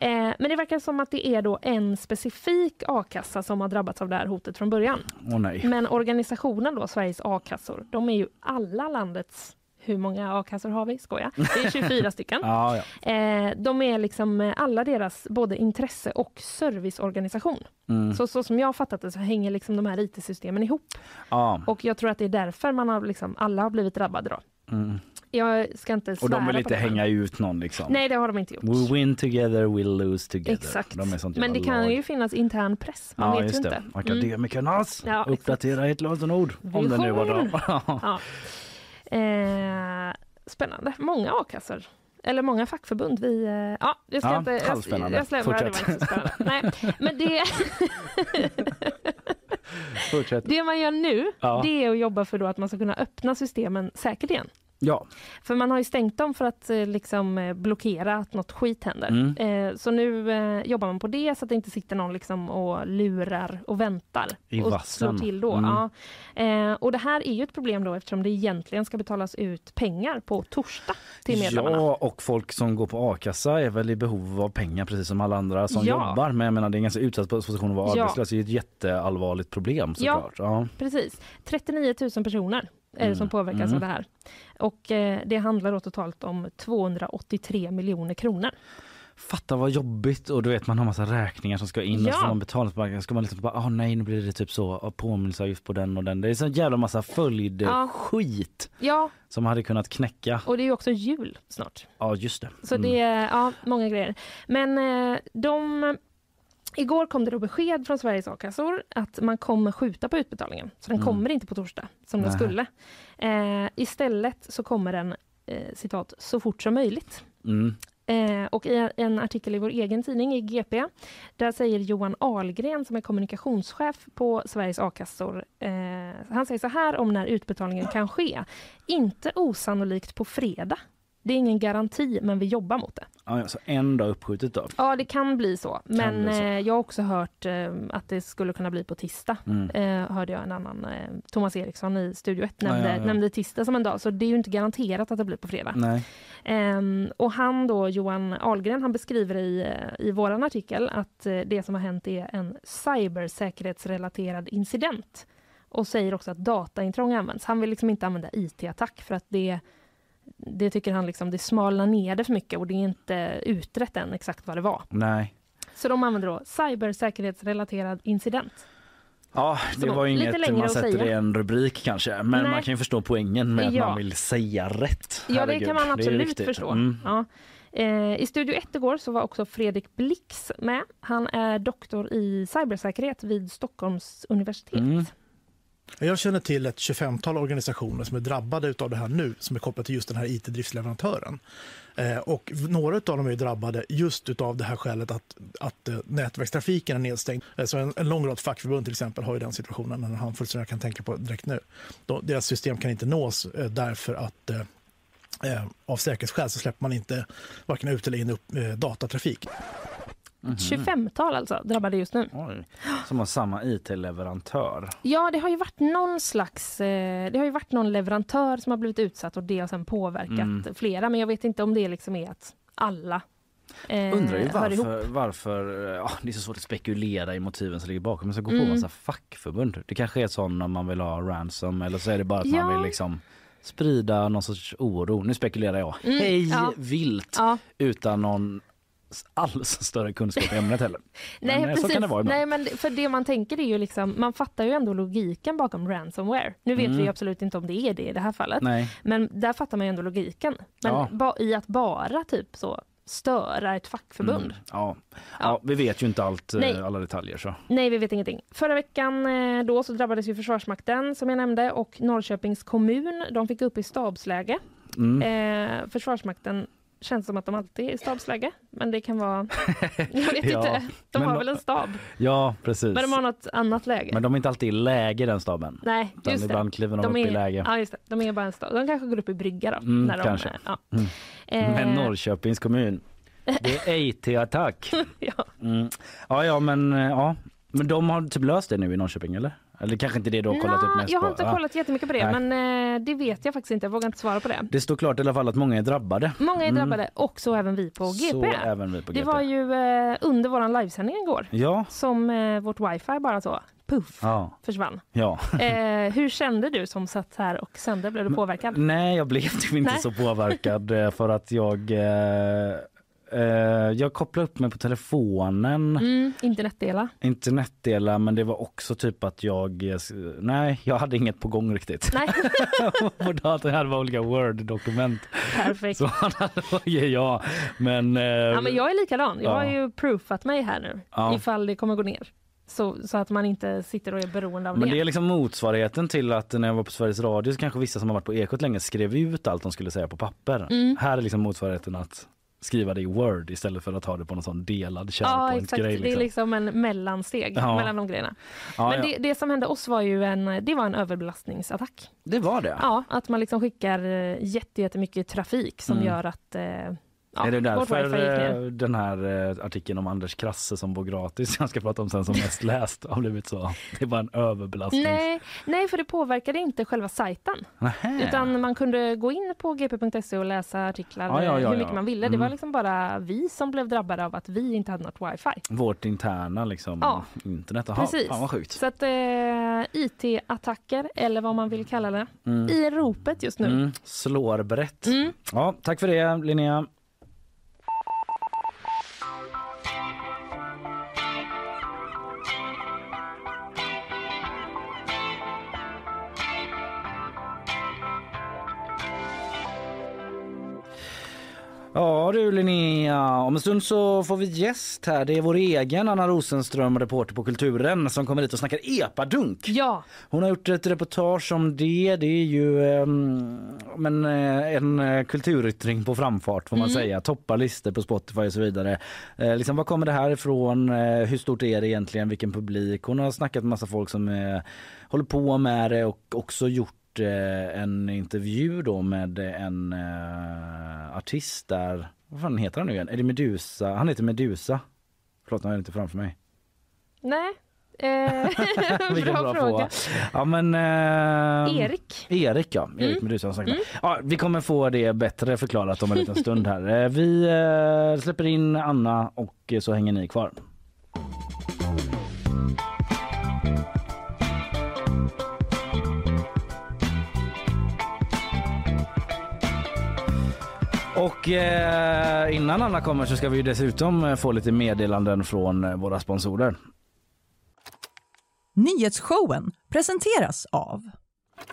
Nej. Eh, men det verkar som att det är då en specifik a-kassa som har drabbats av det här hotet från början. Nej. Men organisationen då, Sveriges a-kassor, de är ju alla landets hur många a-kassor har vi? Skoja. Det är 24 stycken. Ja, ja. Eh, de är liksom eh, alla deras både intresse och serviceorganisation. Mm. Så, så som jag har fattat det så hänger liksom de här IT-systemen ihop. ja. Och jag tror att det är därför man har liksom, alla har blivit drabbade då. Mm. Jag ska inte Och svära de vill inte hänga ut någon liksom. Nej, det har de inte gjort. We win together, we'll lose together. Exakt. De Men det kan lag. ju finnas intern press. Man ja, vet ju det. inte. Mm. Akademikernas Ja, exakt. uppdatera ett lösenord. Om det nu var bra. Ja. Eh, spännande. Många a-kassor. Eller många fackförbund. Vi, eh, ja, jag ska Ja, inte... Jag, halvspännande. jag släpper det. var Fortsätt. så spännande. Nej, men det, Fortsätt. det man gör nu, Ja. det är att jobba för då att man ska kunna öppna systemen säkert igen. Ja. För man har ju stängt dem för att eh, liksom eh, blockera att något skit händer. Mm. Eh, så nu jobbar man på det så att det inte sitter någon liksom och lurar och väntar I och vassen. slår till då. Mm. Ja. Och det här är ju ett problem då eftersom det egentligen ska betalas ut pengar på torsdag till medlemmarna. Ja, och folk som går på a-kassa är väl i behov av pengar precis som alla andra som Ja. jobbar. Men jag menar det är en ganska utsatt position att vara Ja. arbetslös. Det är ett jätteallvarligt problem Ja. såklart. Ja. Precis. 39 000 personer är det som Mm. påverkas Mm. av det här. Och eh, det handlar då totalt om 283 miljoner kronor. Fatta vad jobbigt och du vet man har massa räkningar som ska in och Ja. så får man så bara, ska man liksom bara, ah, nej nu blir det typ så, ah, påminnelseavgift på den och den. Det är så jävla massa följd Ja. skit Ja, som hade kunnat knäcka. och det är ju också jul snart. Ja just det. Så Mm. det är ja, många grejer. Men eh, de... Igår kom det då besked från Sveriges a-kassor att man kommer skjuta på utbetalningen. Så den Mm. kommer inte på torsdag som den Nej. skulle. Eh, istället så kommer den eh, citat så fort som möjligt. Mm. Eh, och i en artikel i vår egen tidning, i GP, där säger Johan Ahlgren som är kommunikationschef på Sveriges a-kassor. Eh, han säger så här om när utbetalningen kan ske. Inte osannolikt på fredag. Det är ingen garanti, men vi jobbar mot det. Ja, så en dag uppskjutet då. Ja, det kan bli så. Men bli så. Eh, jag har också hört eh, att det skulle kunna bli på tisdag. Mm. Eh, hörde jag en annan, Thomas Eriksson i Studio 1 nämnde, Ja, ja, nämnde tisdag som en dag. Så det är ju inte garanterat att det blir på fredag. Nej. Ehm, och han då, Johan Ahlgren, han beskriver i, i våran artikel att det som har hänt är en cybersäkerhetsrelaterad incident. Och säger också att dataintrång används. Han vill liksom inte använda IT-attack för att det, det tycker han liksom, det smalnar ner det för mycket och det är inte utrett än exakt vad det var. Nej. Så de använder då cybersäkerhetsrelaterad incident. Ja, det var ju inget man att sätter i en rubrik kanske. Men Nej. man kan ju förstå poängen med att Ja. man vill säga rätt. Ja, det kan man absolut förstå. Mm. Ja. Eh, I Studio 1 igår så var också Fredrik Blix med. Han är doktor i cybersäkerhet vid Stockholms universitet. Mm. Jag känner till ett 25-tal organisationer som är drabbade av det här nu, som är kopplat till just den här IT-driftsleverantören. Eh, och några av dem är drabbade just av det här skälet att, att eh, nätverkstrafiken är nedstängd. Eh, så en, en lång rad fackförbund till exempel har ju den situationen, en handfull som jag kan tänka på direkt nu. De, deras system kan inte nås eh, därför att eh, eh, av säkerhetsskäl så släpper man inte varken ut eller in upp, eh, datatrafik. Mhm. 25-tal alltså drabbade just nu. Oj. Som har samma IT-leverantör. Ja, det har ju varit någon slags... Eh, det har ju varit någon leverantör som har blivit utsatt och det har sen påverkat Mm. flera. Men jag vet inte om det liksom är att alla eh, Undrar ju varför, varför ja, det är så svårt att spekulera i motiven som ligger bakom. Men så gå på Mm. massa fackförbund. Det kanske är sån om man vill ha ransom eller så är det bara att Ja. man vill liksom sprida någon sorts oro. Nu spekulerar jag Mm, hej ja. vilt Ja. utan någon alls större kunskap i ämnet heller. Nej, Men, eh, precis. Så kan det vara ibland. Nej, men för det man tänker är ju liksom, man fattar ju ändå logiken bakom ransomware. Nu vet Mm. vi absolut inte om det är det i det här fallet. Nej. Men där fattar man ju ändå logiken. Men Ja. ba, i att bara typ så störa ett fackförbund. Mm. Ja. Ja. vi vet ju inte allt, eh, Nej. alla detaljer så. Nej, vi vet ingenting. Förra veckan eh, då så drabbades ju Försvarsmakten som jag nämnde och Norrköpings kommun. De fick upp i stabsläge. Mm. Eh, Försvarsmakten känns som att de alltid är i stabsläge. Men det kan vara... Jag vet Ja, inte. De har väl en stab. Ja, precis. Men de har något annat läge. Men de är inte alltid i läge den staben. Nej, just det. ibland kliver de, De upp är, i läge. Ja, just det. De är bara en stab. De kanske går upp i brygga då. Mm, när de, kanske. Ja. Mm. Eh, Men Norrköpings kommun. Det är IT-attack. ja. Mm. Ja, ja, men eh, ja. Men de har typ löst det nu i Norrköping, eller? Eller kanske inte det du har kollat upp Nå, mest jag har på? inte Ja. kollat jättemycket på det, Nej. men eh, det vet jag faktiskt inte. Jag vågar inte svara på det. Det står klart i alla fall att många är drabbade. Många är Mm. drabbade och så även vi på Så GP. även vi på Det GP. var ju eh, under våran livesändning igår Ja, som eh, vårt wifi bara så puff ja, försvann. ja. Eh, hur kände du som satt här och sände? Blev du påverkad? Nej, jag blev typ inte Nej. så påverkad eh, för att jag eh, jag kopplade upp mig på telefonen, Mm, internetdela. internetdela men det var också typ att jag, eh, nej jag hade inget på gång riktigt. Nej, datorn hade var olika word-dokument. perfekt. Så ja, men, eh, Ja, men jag är likadan. Jag Ja. har ju proofat mig här nu Ja. ifall det kommer gå ner. Så, så att man inte sitter och är beroende av Men det. det är liksom motsvarigheten till att när jag var på Sveriges Radio så kanske vissa som har varit på Ekot länge skrev ut allt de skulle säga på papper. Mm. Här är liksom motsvarigheten att skriva det i Word istället för att ha det på någon sån delad Ja, exakt. SharePoint-grej. Det är Liksom. liksom en mellansteg Ja. mellan de grejerna. Ja, Men ja. det, det som hände oss var ju en, det var en överbelastningsattack. det var det. Ja, att man liksom skickar eh, jätte- jättemycket trafik som Mm. gör att eh, ja, är det därför eh, den här eh, artikeln om Anders Krasse som bor gratis jag ska prata om sen som mest läst har blivit så? Det är bara en överbelastning. Nej, nej, för det påverkade inte själva sajten. Nähä. Utan man kunde gå in på gp.se och läsa artiklar Ja, ja, ja, hur mycket man ville. Det Mm. var liksom bara vi som blev drabbade av att vi inte hade något wifi. Vårt interna liksom, Ja. internet. Jaha, Precis. Fan vad sjukt. Så att eh, IT-attacker, eller vad man vill kalla det, Mm. i ropet just nu. Mm. Slår brett. Mm. Ja, tack för det Linnea. Ja du Linnea, om en stund så får vi gäst här. Det är vår egen Anna Rosenström, reporter på Kulturen, som kommer hit och snackar epadunk. Ja, Hon har gjort ett reportage om det. Det är ju ehm, men, eh, en eh, kulturyttring på framfart får man säga. Toppar listor på Spotify och så vidare. Eh, liksom, var kommer det här ifrån? Eh, hur stort är det egentligen? Vilken publik? Hon har snackat med massa folk som eh, håller på med det och också gjort eh, en intervju då med en eh, artist där. Vad fan heter han nu igen? Är det Medusa? Han heter Medusa. Förlåt, har jag inte framför mig. nej. Eh, Vilken bra, fråga. Ja men... eh, Erik. Erik ja, Erik Medusa har sagt det. Ja, vi kommer få det bättre förklarat om en liten stund här. Eh, Vi eh, släpper in Anna och eh, så hänger ni kvar. Och eh, innan Anna kommer så ska vi dessutom eh, få lite meddelanden från eh, våra sponsorer. Nyhetsshowen presenteras av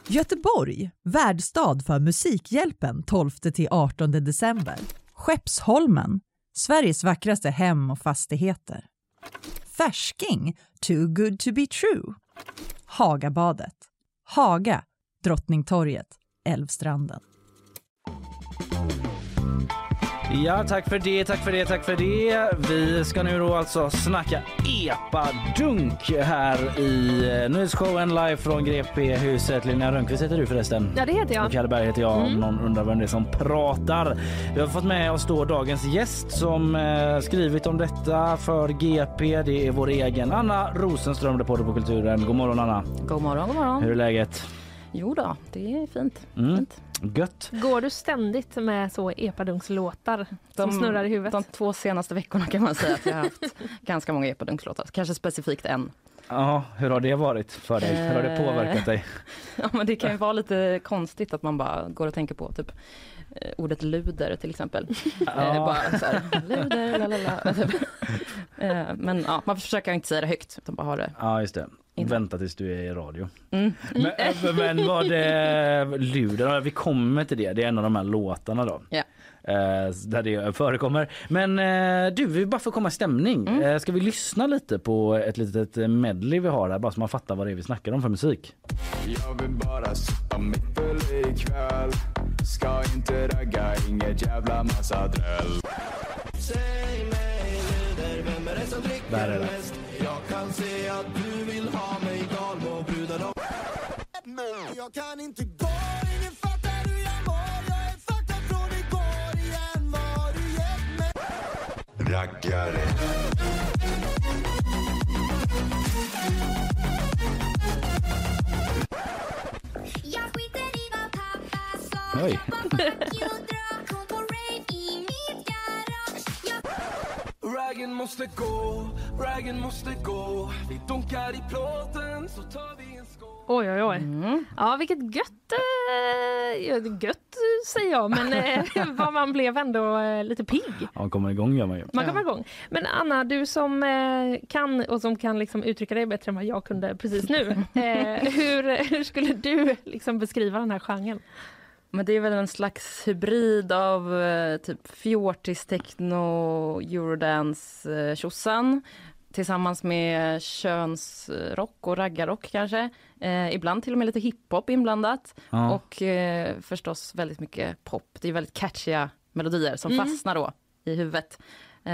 Göteborg, värdstad för Musikhjälpen 12-18 december. Skeppsholmen, Sveriges vackraste hem och fastigheter. Färsking, too good to be true. Hagabadet. Haga, Drottningtorget, Älvstranden. Ja, tack för det, tack för det, tack för det. Vi ska nu då alltså snacka epadunk här i eh, nyhetsshowen live från GP-huset. Linnea Rönnqvist heter du förresten. Ja, det heter Och jag. Kalle Berg heter jag om Mm. någon undrar vem det är som pratar. Vi har fått med oss då dagens gäst som eh, skrivit om detta för GP. Det är vår egen Anna Rosenström, reporter på Kulturen. God morgon Anna. God morgon, god morgon. Hur är läget? Jo då, det är fint. Mm. fint. Gött. Går du ständigt med så epadungslåtar som De- snurrar i huvudet? De två senaste veckorna kan man säga att jag har haft ganska många epadunklåtar. Kanske specifikt en. Ja, hur har det varit för dig? Hur har det Eh. påverkat dig? Ja, men det kan ju vara lite konstigt att man bara går och tänker på typ eh, ordet luder till exempel. Eh, bara så här, luder, lalala. Eh, Men ja, man försöker inte säga det högt utan bara ha det. Ja, just det. Inte. Vänta tills du är i radio. Mm. Men, men var det Luder? Vi kommer till det. Det är en av de här låtarna då. Ja. eh, där det förekommer. Men eh, du, vi bara får komma i stämning. Mm. Eh, ska vi lyssna lite på ett litet medley vi har här bara så man fattar vad det är vi snackar om för musik? Jag vill bara mig full ikväll Ska inte ragga, inget jävla massa dräll Säg mig Luder, vem är det som dricker mest? Se att du vill ha mig galmo brudar de Jag kan inte gå, ingen fattar hur jag mår Jag är fuckad från igår igen, vad du gett mig? Raggare måste gå, raggen måste gå Vi dunkar i plåten så tar vi en skål Oj, oj, oj. Ja, vilket gött, eh, ja, gött säger jag, men eh, vad man blev ändå eh, lite pigg. Ja, man kommer igång gör man ju. Man kommer igång. Men Anna, du som eh, kan och som kan liksom uttrycka dig bättre än vad jag kunde precis nu. Eh, hur, hur skulle du liksom beskriva den här genren? Men det är väl en slags hybrid av eh, typ fjortis, techno, eurodance, eh, tjosan tillsammans med könsrock och raggarrock kanske. Eh, ibland till och med lite hiphop inblandat. Ja. Och eh, förstås väldigt mycket pop. Det är väldigt catchiga melodier som Mm. fastnar då i huvudet. Eh,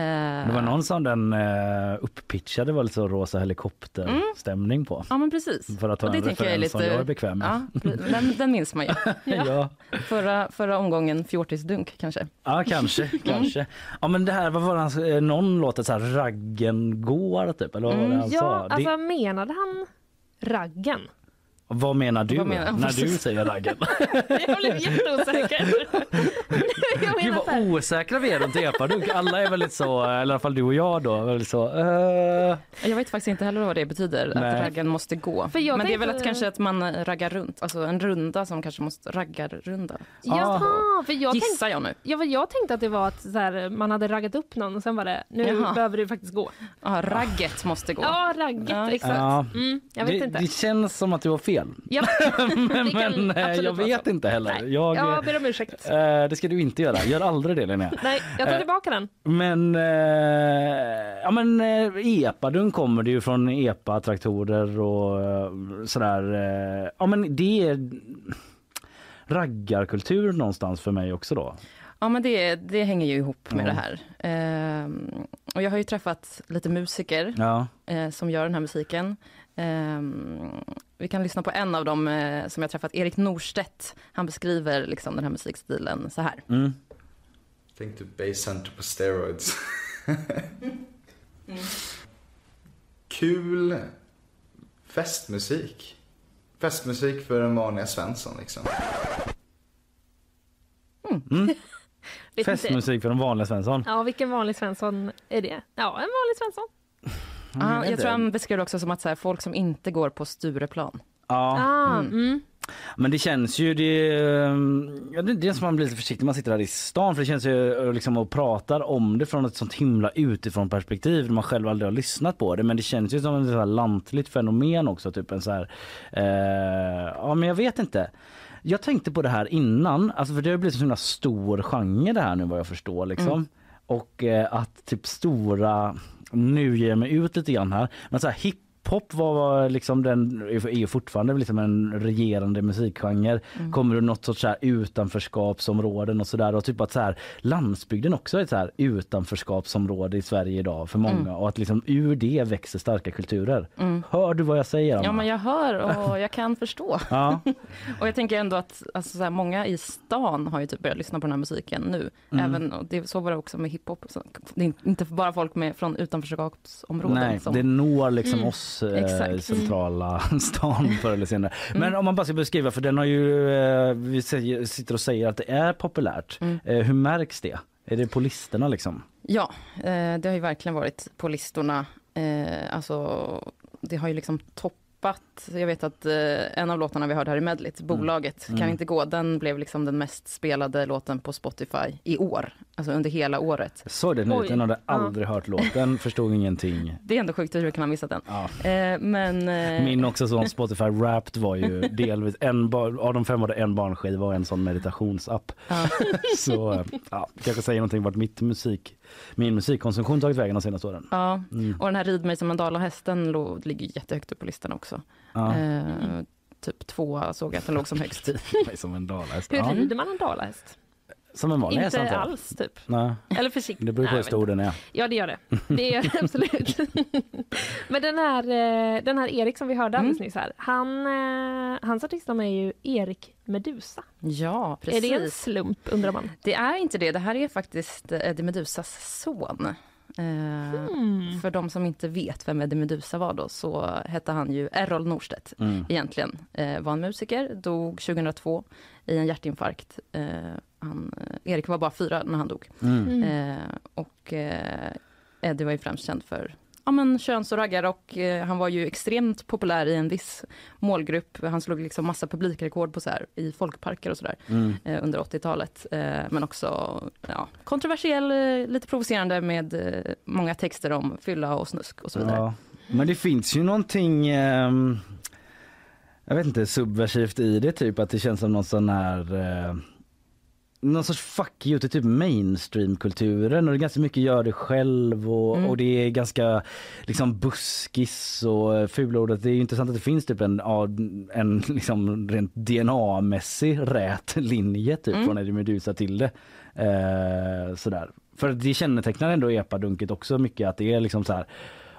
Det var någon som den uh, upppitchade var lite så rosa helikopterstämning på. Ja men precis. För att ta Och en det tycker jag är referens som lite- jag är bekväm med. Ja, den, den minns man ju. Ja. Förra, förra omgången fjortisdunk kanske. Ja, kanske, kanske. Ja, men det här, vad var det han, eh, någon låt, så här, raggen går typ, eller vad var det han Ja, sa? Det, alltså menade han raggen? Vad menar du Vad menar- när du säger raggen? Jag blev jätteosäker. jag Gud här, vad osäkra vi är runt epadunk. Alla är väldigt så, eller i alla fall du och jag då, väldigt så. eh, Jag vet faktiskt inte heller vad det betyder, Nej. att raggen måste gå. Men det är väl tänkte- att kanske att man raggar runt, alltså en runda som kanske måste raggarrunda. Jaha, för jag tänkte, Gissar jag nu. ja, jag tänkte att det var att så här, man hade raggat upp någon och sen var det, nu Jaha. behöver du faktiskt gå. Ja, ragget måste gå. Ja, ragget, Ja. exakt. Ja. Mm, jag vet det, inte. det känns som att du har fel. Ja, men kan men eh, jag vet inte heller. Nej. Jag, Jag ber om ursäkt. eh, det ska du inte göra. Gör aldrig det Linnea. Nej, jag tar Eh, tillbaka den. Men, eh, ja men eh, epadunk kommer det ju från epa-traktorer och eh, sådär. Eh, ja men det är raggarkultur någonstans för mig också då. Ja, men det, det hänger ju ihop med Ja. det här. Ehm, och jag har ju träffat lite musiker Ja. eh, som gör den här musiken. Ehm, vi kan lyssna på en av dem eh, som jag träffat, Erik Norstedt. Han beskriver liksom den här musikstilen så här. Mm. Tänk du Basshunter på steroids. Kul festmusik. Festmusik för den vanliga Svensson liksom. Mm. Inte. Festmusik för de vanliga Svensson. Ja, vilken vanlig Svensson är det? Ja, en vanlig Svensson. Ah, jag tror han beskrev det också som att så här, folk som inte går på Stureplan. Ja. Ah, mm. Men det känns ju, det, ehm, ja, det, det är som man blir lite försiktig när man sitter här i stan för det känns ju eh, liksom och pratar om det från ett sånt himla utifrån perspektiv när man själv aldrig har lyssnat på det men det känns ju som ett så här lantligt fenomen också typ en så här, eh, ja men jag vet inte. Jag tänkte på det här innan, alltså för det har blivit en så himla stor genre det här nu vad jag förstår liksom. Mm. Och eh, att typ stora, nu ger jag mig ut lite grann här, men så här hiphop var liksom den, är ju fortfarande liksom en regerande musikgenre. Mm. Kommer ur något sorts så här utanförskapsområden och sådär och typ att så här landsbygden också är ett så här utanförskapsområde i Sverige idag för många Mm. och att liksom ur det växer starka kulturer. Mm. Hör du vad jag säger Anna? Ja, men jag hör och jag kan förstå. Ja. Och jag tänker ändå att alltså, så här, många i stan har ju typ börjat lyssna på den här musiken nu. Mm. Även, och det, så var det också med hiphop. Så Det är inte bara folk med, från utanförskapsområden. Nej, som, det når liksom Mm. Oss eh, i centrala stan förr eller senare. Men Mm. om man bara ska beskriva, för den har ju, eh, vi säger, sitter och säger att det är populärt. Mm. Eh, hur märks det? Är det på listorna liksom? Ja, eh, det har ju verkligen varit på listorna. Eh, alltså, det har ju liksom toppat. Jag vet att eh, en av låtarna vi hörde här i medlet, Bolaget, Mm. kan inte gå. Den blev liksom den mest spelade låten på Spotify i år. Alltså under hela året. Så den Oj. nyheten hade Ja. aldrig hört låten, förstod ingenting. Det är ändå sjukt hur du kan ha missat den. Eh, men... eh, Min också sån Spotify Wrapped var ju delvis en bar, av de fem var det en barnskiva och en sån meditationsapp. Ja. Så ja, kanske säger någonting vart mitt musik, min musikkonsumtion tagit vägen de senaste åren. Ja, Mm. och den här Rid mig som en dalahästen ligger jättehögt upp på listan också. Ja. Eh, typ två såg jag att den låg som högst. Som en dalahäst. Hur rider man en dalahäst? Som en vanlig häst Inte alls typ. Nej. Eller försiktigt. Det beror på hur stor den är. Ja det gör det. Det gör det absolut. Men den här, eh, den här Erik som vi hörde alldeles Mm. nyss här. Han, eh, hans artistnamn är ju Erik Medusa. Ja, precis. Är det en slump undrar man? Det är inte det. Det här är faktiskt Eddie Medusas son. Hmm. För de som inte vet vem Eddie Medusa var då så hette han ju Errol Norstedt Mm. egentligen. Eh, var en musiker, dog 2002 i en hjärtinfarkt. Eh, han, Erik var bara fyra när han dog. Mm. Eh, och eh, Eddie var ju främst känd för ja, men köns och raggarrock. Eh, han var ju extremt populär i en viss målgrupp. Han slog liksom massa publikrekord på så här, i folkparker och sådär Mm. eh, under 80-talet. Eh, men också ja, kontroversiell, lite provocerande med många texter om fylla och snusk och så vidare. Ja. Men det finns ju någonting ehm, jag vet inte, subversivt i det typ att det känns som någon sån här eh, någon sorts fuck you till typ mainstream-kulturen och det är ganska mycket gör det själv och, Mm. och det är ganska liksom buskis och eh, fulordet. Det är intressant att det finns typ en, en liksom rent DNA-mässig rät linje typ Mm. från Eddie Meduza till det. Eh, sådär. För det kännetecknar ändå epadunket också mycket att det är liksom så här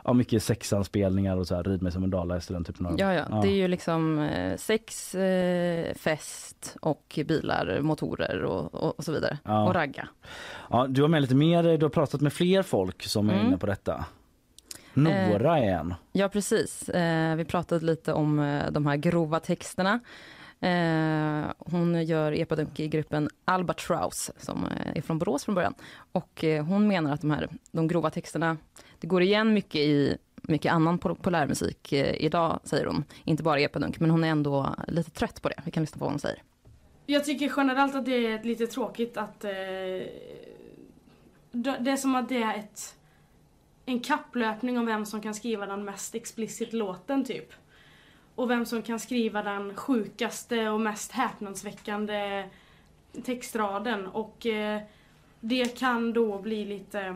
Ja mycket sexanspelningar och så här rid mig som en dalahäst den typen av Ja, ja, det är ju liksom eh, sex, eh, fest och bilar, motorer och, och, och så vidare. Ja. Och ragga. Ja, du har med lite mer, du har pratat med fler folk som är Mm. inne på detta. Nora är en. Ja, precis. Eh, vi pratade lite om eh, de här grova texterna. Eh, hon gör epadunk i gruppen Albatross som eh, är från Borås från början. Och eh, hon menar att de här de grova texterna, det går igen mycket i mycket annan populärmusik eh, idag, säger hon. Inte bara epadunk, men hon är ändå lite trött på det. Vi kan lyssna på vad hon säger. Jag tycker generellt att det är lite tråkigt att eh, det är som att det är ett, en kapplöpning om vem som kan skriva den mest explicit låten typ. Och vem som kan skriva den sjukaste och mest häpnadsväckande textraden och eh, det kan då bli lite,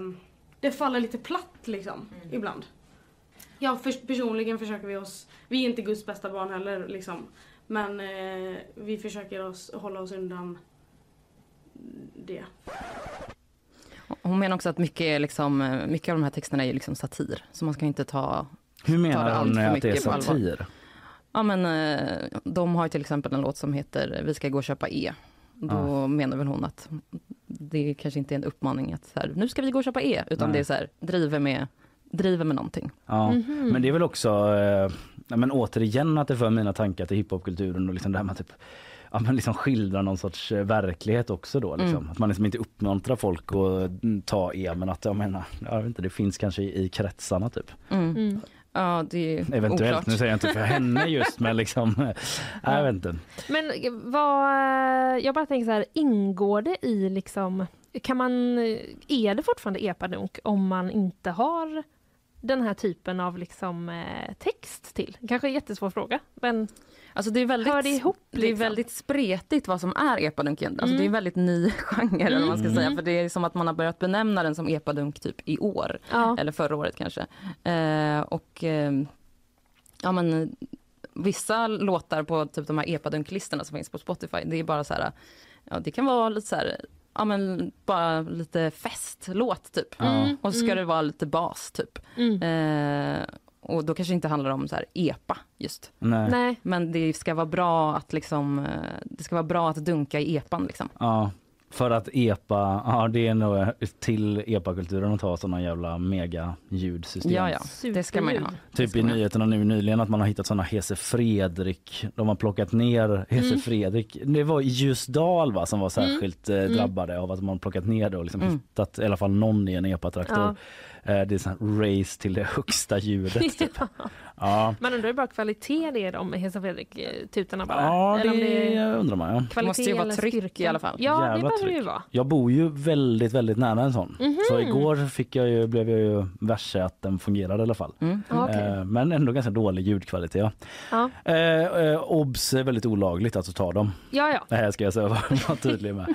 det faller lite platt liksom ibland. Ja, för, personligen försöker vi oss, vi är inte Guds bästa barn heller liksom. Men eh, vi försöker oss, hålla oss undan det. Hon menar också att mycket, liksom, eh, mycket av de här texterna är liksom satir. Så man ska inte ta Hur ta menar allt hon för att det är satir? Ja men eh, de har ju till exempel en låt som heter Vi ska gå och köpa E. Då Ja. menar väl hon att det kanske inte är en uppmaning att så här, nu ska vi gå och köpa E. Utan Nej. det är så här, driver med, driver med någonting. Ja, Mhm. men det är väl också, eh, men återigen att det för mina tankar till hiphopkulturen och liksom det här med typ Ja, men liksom skildra någon sorts eh, verklighet också då. Liksom. Mm. Att man liksom inte uppmuntrar folk att mm, ta E men att jag menar, jag vet inte, det finns kanske i, i kretsarna typ. Mm. Ja det är Eventuellt, oklart. nu säger jag inte för henne just men liksom, eh, jag vet inte. Men eh, vad, jag bara tänker så här, ingår det i liksom, kan man, är det fortfarande epadunk om man inte har den här typen av liksom eh, text till? Kanske en jättesvår fråga, men Alltså det är väldigt, hör det ihop? det är liksom? väldigt spretigt vad som är epadunk. egentligen. Alltså Mm. Det är en väldigt ny genre vad man ska Mm. säga. För det är som att man har börjat benämna den som epadunk typ i år. Ja. Eller förra året kanske. Eh, och eh, ja men vissa låtar på typ de här epadunk-listorna som finns på Spotify. Det är bara så här, ja det kan vara lite så här, ja men bara lite festlåt typ. Mm, Och så ska mm. det vara lite bas typ. Mm. Eh, och då kanske det inte handlar om så här epa just. Nej. Nej. Men det ska vara bra att liksom, eh, det ska vara bra att dunka i epan liksom. Ja, för att epa, ja det är nog till epakulturen att ta sådana jävla mega ljudsystem. Ja, ja, det ska man ju ha. Typ i nyheterna nu nyligen att man har hittat såna Hese Fredrik. De har plockat ner Hese Mm. Fredrik. Det var i Ljusdal va, som var särskilt eh, Mm. drabbade av att man plockat ner det och liksom Mm. hittat i alla fall någon i en epatraktor. Ja. Eh, det är sån race till det högsta ljudet. Typ. ja. Man undrar hur bra kvalitet det är de med Hesa Fredrik-tutorna bara. Ja, Eller om det är undrar man ja. Kvalitet måste ju vara eller tryck styrka. i alla fall. Ja, Jävla det det ju vara. Jag bor ju väldigt, väldigt nära en sån. Mhm. Så igår fick jag ju, blev jag ju värse att den fungerade i alla fall. Mm. Ja, okej. Eh, Men ändå ganska dålig ljudkvalitet. Ja. Ja. Eh, eh, obs är väldigt olagligt att ta dem. Ja, ja. Det här ska jag säga vara tydlig med.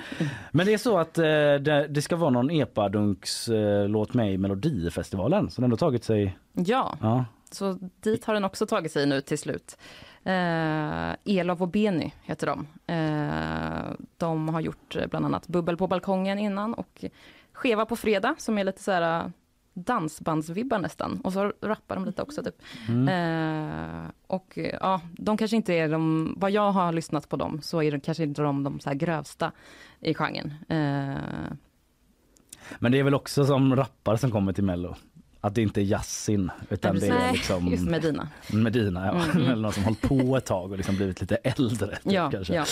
Men det är så att eh, det, det ska vara någon epadunks eh, låt mig i Melodifestivalen. Så den har tagit sig... Ja, Ja. Så dit har den också tagit sig nu till slut. Eh, Elof och Beny heter de. Eh, de har gjort eh, bland annat Bubbel på balkongen innan och Skeva på fredag som är lite så här eh, dansbandsvibbar nästan. Och så rappar de lite också typ. Mm. Eh, och eh, ja, de kanske inte är de, vad jag har lyssnat på dem så är de kanske inte de, de så grövsta i genren. Eh, Men det är väl också som rappare som kommer till Mello. Att det inte är Yasin utan det är liksom just Medina. Medina. Ja. Mm, mm. Eller någon som hållit på ett tag och liksom blivit lite äldre. Typ, Ja, kanske. ja.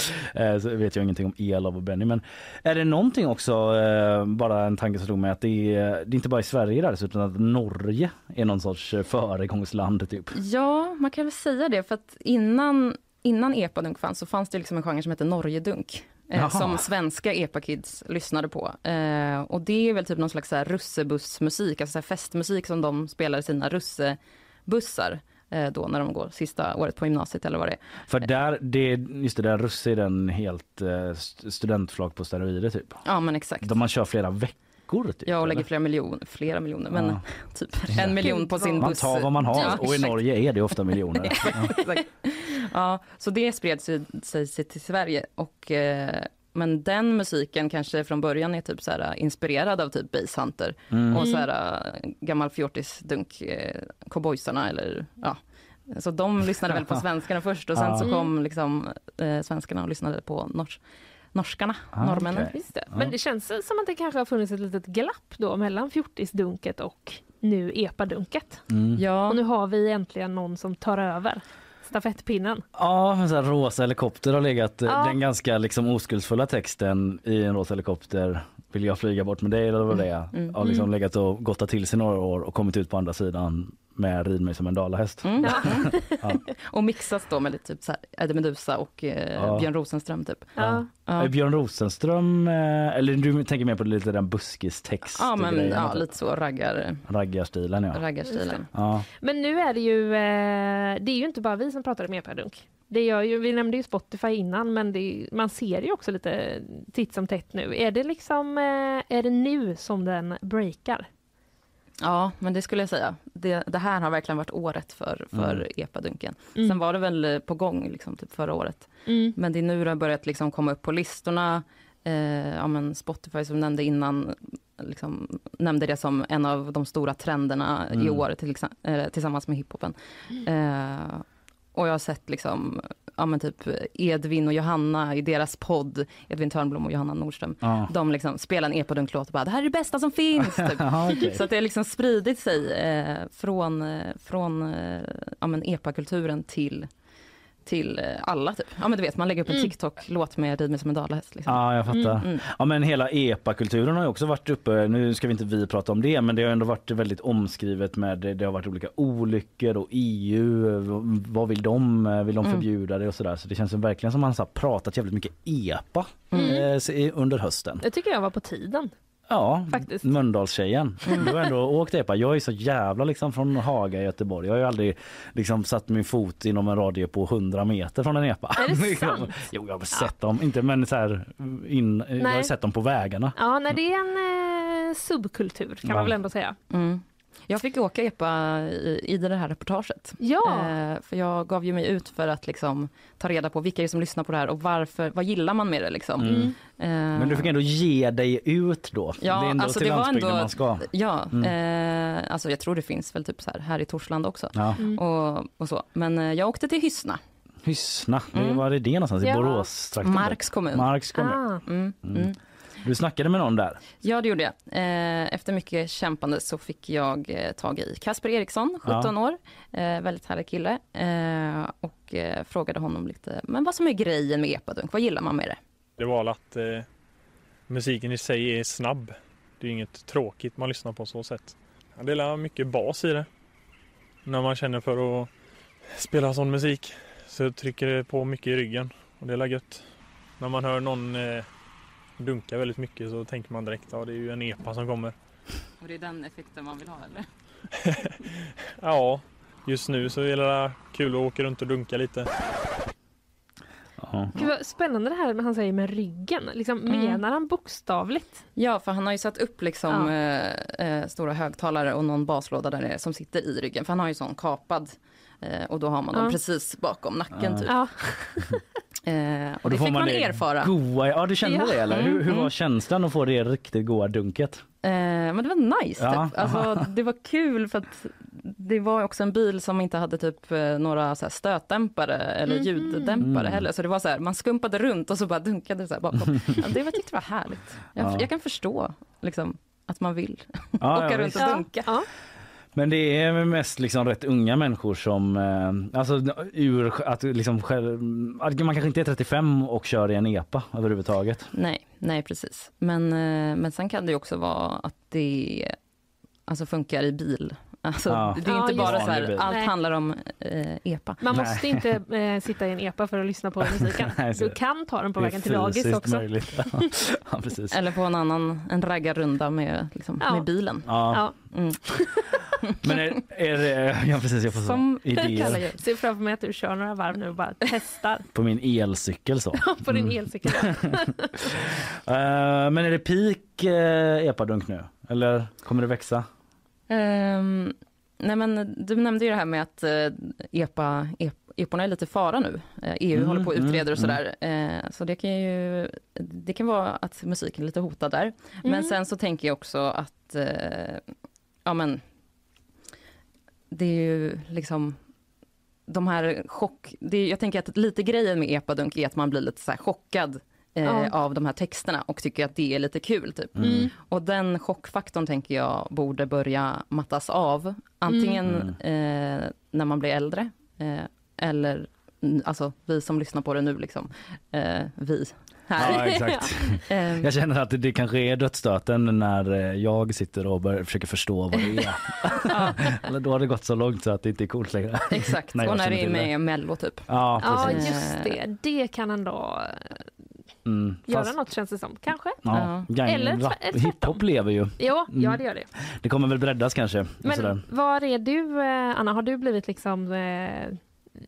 Eh, Så vet jag ingenting om Elof och Benny. Men är det någonting också, eh, bara en tanke som slog mig, att det är, det är inte bara i Sverige där utan att Norge är någon sorts eh, föregångsland typ. Ja, man kan väl säga det för att innan, innan epadunk fanns så fanns det liksom en genre som heter Norgedunk. Jaha. Eh, som svenska epakids lyssnade på. Eh, och det är väl typ någon slags så här russebussmusik, alltså så festmusik som de spelar i sina russebussar. Eh, då när de går sista året på gymnasiet eller vad det är. För där, det, just det där Russe är den helt eh, st- studentflak på steroider typ. Ja men exakt. De man kör flera veckor typ. Ja och lägger eller? flera miljoner, flera miljoner, men Ja. typ en miljon på sin Man buss. tar vad man har Ja, och i. Norge är det ofta miljoner. Ja, så det spred sig, till Sverige. Och, eh, men den musiken kanske från början är typ så här, inspirerad av typ Basshunter Mm. och så här, eh, gammal fjortisdunk, eh, cowboysarna eller ja. Så de lyssnade väl på svenskarna först och sen Ja. så kom liksom eh, svenskarna och lyssnade på nors norskarna, Ah, norrmännen. Just det. Men det känns som att det kanske har funnits ett litet glapp då mellan fjortisdunket och nu epadunket. Mm. Ja. Och nu har vi äntligen någon som tar över stafettpinnen. Ja, en sån här rosa helikopter har legat. eh, Ja. Den ganska liksom oskuldsfulla texten i en rosa helikopter vill jag flyga bort med dig eller vad det är. Mm. Har liksom Mm. legat och gottat till sig några år och kommit ut på andra sidan med Rid mig som en dalahäst. Mm. Ja. och mixas då med lite typ så här Eddie Meduza och eh, Ja. Björn Rosenström typ. Ja. Ja. Björn Rosenström, eh, eller du tänker mer på lite den buskistext Ja men grejen, ja, typ. lite så raggar, Raggarstilen ja. raggarstilen. ja. Men nu är det ju, eh, det är ju inte bara vi som pratar om epadunk. Det gör ju, vi nämnde ju Spotify innan men det, är- man ser ju också lite titt som tätt nu. Är det liksom, eh, är det nu som den breakar? Ja, men det skulle jag säga. Det, det här har verkligen varit året för, för Mm. epadunken. Mm. Sen var det väl eh, på gång liksom, typ förra året. Mm. Men det är nu det har börjat liksom komma upp på listorna. Eh, ja, men Spotify som nämnde innan liksom, nämnde det som en av de stora trenderna i Mm. år till, eh, tillsammans med hiphopen. Eh, och jag har sett liksom, ja, men typ Edvin och Johanna i deras podd, Edvin Törnblom och Johanna Nordström. Ja. De liksom spelar en epadunklåt och bara det här är det bästa som finns. Typ. Okej. Så att det har liksom spridit sig eh, från, eh, från eh, ja, men epakulturen till, till eh, alla. Typ. Ja men du vet man lägger upp en Mm. TikTok-låt med Rid mig som en dalahäst. Liksom. Ja, jag fattar. Mm. Ja, men hela epakulturen har ju också varit uppe. Nu ska vi inte vi prata om det, men det har ändå varit väldigt omskrivet med det, det har varit olika olyckor och EU. Vad vill de? Vill de Mm. förbjuda det och sådär? Så det känns verkligen som man har pratat jävligt mycket epa eh, så i- under hösten. Det tycker jag var på tiden. Ja, Faktiskt. Mölndalstjejen. Du har ändå åkt epa. Jag är så jävla liksom från Haga i Göteborg. Jag har ju aldrig liksom satt min fot inom en radie på 100 meter från en epa. Är det sant? jo, jag har sett dem. Inte men så här in, jag har sett dem på vägarna. Ja, nej, det är en eh, subkultur kan Ja. man väl ändå säga. Mm. Jag fick åka epa i, i det här reportaget. Ja, Eh, för jag gav ju mig ut för att liksom, ta reda på vilka är det som lyssnar på det här och varför, vad gillar man med det liksom. Mm. Eh, Men du fick ändå ge dig ut då. Ja, det är ändå alltså till det var landsbygden ändå- man ska. Ja, Mm. eh, alltså jag tror det finns väl typ så här, här i Torslanda också. Ja. Mm. Och, och så. Men eh, jag åkte till Hyssna, Hyssna, Mm. var är det någonstans? I Ja. Borås? Marks kommun. Marks kommun. ah. Du snackade med någon där? Ja, det gjorde jag. Eh, efter mycket kämpande så fick jag eh, tag i Kasper Eriksson, 17 år. Eh, väldigt härlig kille. Och frågade honom lite, men vad som är grejen med epadunk? Vad gillar man med det? Det var att eh, musiken i sig är snabb. Det är inget tråkigt man lyssnar på så sätt. Jag delar mycket bas i det. När man känner för att spela sån musik så trycker det på mycket i ryggen och det är gött. När man hör någon eh, dunkar väldigt mycket så tänker man direkt ja det är ju en epa som kommer. Och det är den effekten man vill ha eller? Ja, just nu så är det kul att åka runt och dunka lite. Gud vad spännande det här med han säger med ryggen. Liksom, Mm. Menar han bokstavligt? Ja, för han har ju satt upp liksom Ja. eh, eh, stora högtalare och någon baslåda där är, som sitter i ryggen. För han har ju sån kapad eh, och då har man dem Ja. precis bakom nacken Ja. typ. Eh, Och då det får fick man, det erfara. Goa, ja du kände Ja. det eller? Hur, hur Mm, var mm. känslan att få det riktigt goa dunket? Eh, men det var nice Ja. typ. Alltså, det var kul för att det var också en bil som inte hade typ eh, några så här stötdämpare eller Mhm. ljuddämpare Mm. heller. Så det var så här, man skumpade runt och så bara dunkade det så här bakom. ja, det var, jag tyckte det var härligt. Jag, Ja. jag kan förstå liksom, att man vill Ja, åka ja, runt visst. och Ja. dunka. Men det är mest liksom rätt unga människor som, eh, alltså ur att liksom själv, man kanske inte är 35 och kör i en epa överhuvudtaget. Nej, nej precis. Men, eh, men sen kan det också vara att det alltså, funkar i bil. Alltså, Ja. Det är Ja, inte just bara så här, allt Nej. handlar om eh, EPA. Man Nej. måste inte eh, sitta i en epa för att lyssna på musiken. Nej, Du kan ta den på vägen till dagis också. möjligt. ja. Eller på en annan en raggarrunda med, liksom, Ja. med bilen. Ja. Ja. Mm. Men är, är det, ja precis jag får Som så, idéer gör. Se framför mig att du kör några varv nu och bara testar på min elcykel så. på din Mm. elcykel. Eh, men är det peak uh, epadunk nu? Eller kommer det växa? Ehm, nej men du nämnde ju det här med att eh, EPA, ep, EPORna är lite fara nu. Eh, EU Mm, håller på och mm, utreder och sådär. Eh, så det kan ju, det kan vara att musiken är lite hotad där. Men Mm. sen så tänker jag också att, ja men, det är ju liksom de här chock... Det är, jag tänker att lite grejen med epadunk är att man blir lite så här chockad eh, Ja. av de här texterna och tycker att det är lite kul. Typ. Mm. Och den chockfaktorn tänker jag borde börja mattas av. Antingen Mm. eh, när man blir äldre eh, eller mm, alltså vi som lyssnar på det nu liksom. Eh, vi här. Ja, exakt. Eh, Jag känner att det, kanske är dödsstöten när eh, jag sitter och bör, försöker förstå vad det är. Eller då har det gått så långt så att det inte är coolt längre. exakt, jag och när det är med i Mello typ. Ja, Ja, just det. Det kan ändå Mm, göra fast- något känns det som. Kanske. Ja, gang, Eller rap, tv- eller tvärtom. hiphop lever ju. Ja, ja Mm. det gör det. Det kommer väl breddas kanske. Men sådär. var är du, eh, Anna? Har du blivit liksom eh,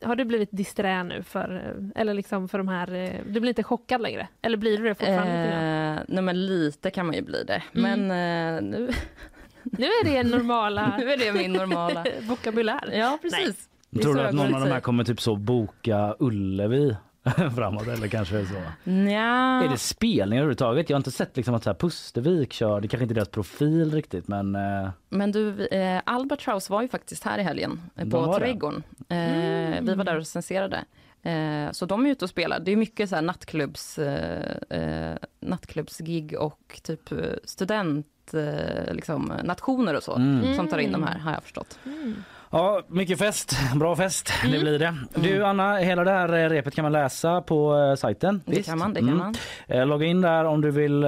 har du blivit disträ nu för, eh, eller liksom för de här, du blir inte chockad längre? Eller blir du det fortfarande? Eh, nej men lite kan man ju bli det. Mm. Men eh, nu, Nu är det normala nu är det min normala. vokabulär. Ja precis. Tror du att någon av de här kommer typ så boka Ullevi framåt eller kanske så? Nja. Är det spelningar överhuvudtaget? Jag har inte sett liksom att så här Pustervik kör, det kanske inte är deras profil riktigt men eh, Men du, eh, Albatross var ju faktiskt här i helgen eh, på var? Trädgården. Eh, Vi var där och recenserade. Så de är ute och spelar. Det är mycket så här nattklubbs, nattklubbsgig och typ student eh, liksom, nationer och så Mm. som tar in de här har jag förstått. Ja, mycket fest. Bra fest, Mm. det blir det. Du Anna, hela det här eh, repet kan man läsa på eh, sajten. Det kan man, det kan man. Eh, Logga in där om du vill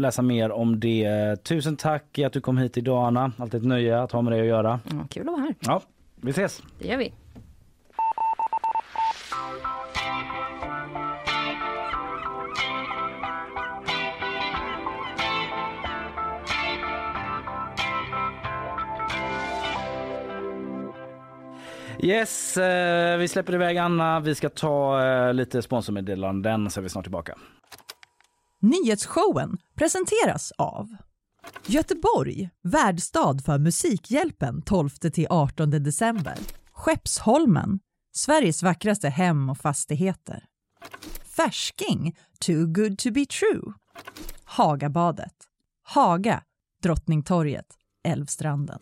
läsa mer om det. Tusen tack att du kom hit idag Anna. Alltid ett nöje att ha med dig att göra. Ja, kul att vara här. Ja, vi ses. Det gör vi. Yes, eh, vi släpper iväg Anna. Vi ska ta eh, lite sponsormeddelanden så är vi snart tillbaka. Nyhetsshowen presenteras av Göteborg, värdstad för Musikhjälpen 12-18 december. Skeppsholmen, Sveriges vackraste hem och fastigheter. Färsking, too good to be true. Hagabadet, Haga, Drottningtorget, Älvstranden.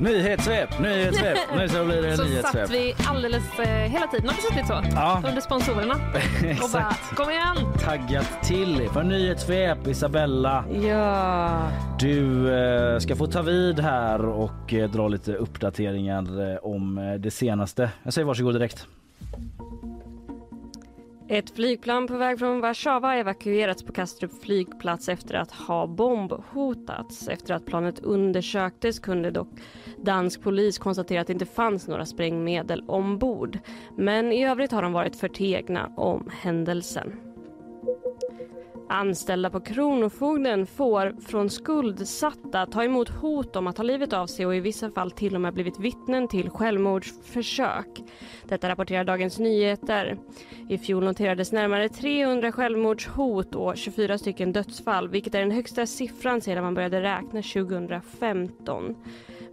Nyhetssvep, nyhetssvep. Nu så blir det Så nyhetssvep. satt vi alldeles eh, hela tiden, har vi suttit så? Ja. Under sponsorerna. Och bara, Exakt. kom igen! Taggat till för nyhetssvep Isabella. Ja. Du eh, ska få ta vid här och eh, dra lite uppdateringar eh, om eh, det senaste. Jag säger varsågod direkt. Ett flygplan på väg från Warszawa har evakuerats på Kastrup flygplats efter att ha bombhotats. Efter att planet undersöktes kunde dock dansk polis konstatera att det inte fanns några sprängmedel ombord. Men i övrigt har de varit förtegna om händelsen. Anställda på Kronofogden får från skuldsatta ta emot hot om att ta livet av sig och i vissa fall till och med blivit vittnen till självmordsförsök. Detta rapporterar Dagens Nyheter. I fjol noterades närmare 300 självmordshot och 24 stycken dödsfall vilket är den högsta siffran sedan man började räkna 2015.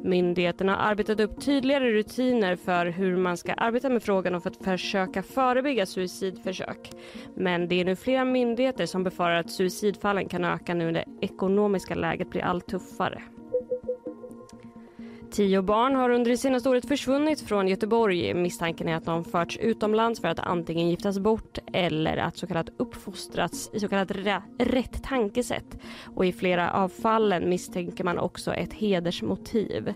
Myndigheterna har arbetat upp tydligare rutiner för hur man ska arbeta med frågan och för att försöka förebygga suicidförsök. Men det är nu flera myndigheter som befarar att suicidfallen kan öka nu när det ekonomiska läget blir allt tuffare. Tio barn har under det senaste året försvunnit från Göteborg. Misstanken är att de förts utomlands för att antingen giftas bort eller att så kallat uppfostrats i så kallat rätt tankesätt. Och i flera av fallen misstänker man också ett hedersmotiv.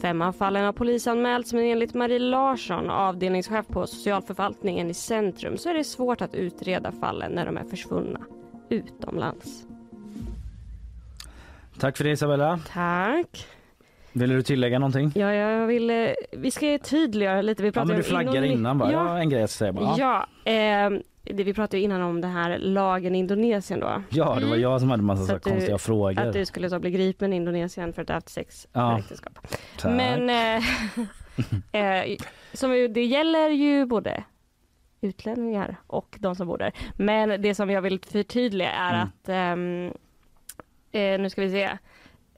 Fem av fallen har polisanmälts men enligt Marie Larsson, avdelningschef på socialförvaltningen i Centrum, så är det svårt att utreda fallen när de är försvunna utomlands. Tack för det Isabella. Tack. Vill du tillägga någonting? Ja, jag vill, eh, vi ska tydliggöra lite. Vi Ja, men du om flaggar Indone- innan bara. Ja, Ja, en grej ska säga bara. ja eh, det, vi pratade innan om den här lagen i Indonesien då. Ja, det var jag som hade massa så att du- konstiga frågor. Att du skulle så bli gripen i Indonesien för att ha haft sex Ja. äktenskap. Men eh, eh, som det gäller ju både utlänningar och de som bor där. Men det som jag vill förtydliga är Mm. att ehm, eh, nu ska vi se.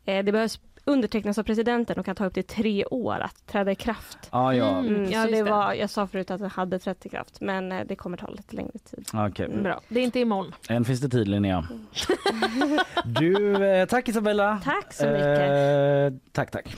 Eh, det behövs undertecknas av presidenten och kan ta upp till tre år att träda i kraft. Ja, ja. Mm, ja, just det var, jag sa förut att det hade trätt i kraft men eh, det kommer ta lite längre tid. Okej. Mm. Bra. Det är inte imorgon. Än finns det tid Linnea. Du, eh, tack Isabella. Tack så mycket. Eh, tack, tack.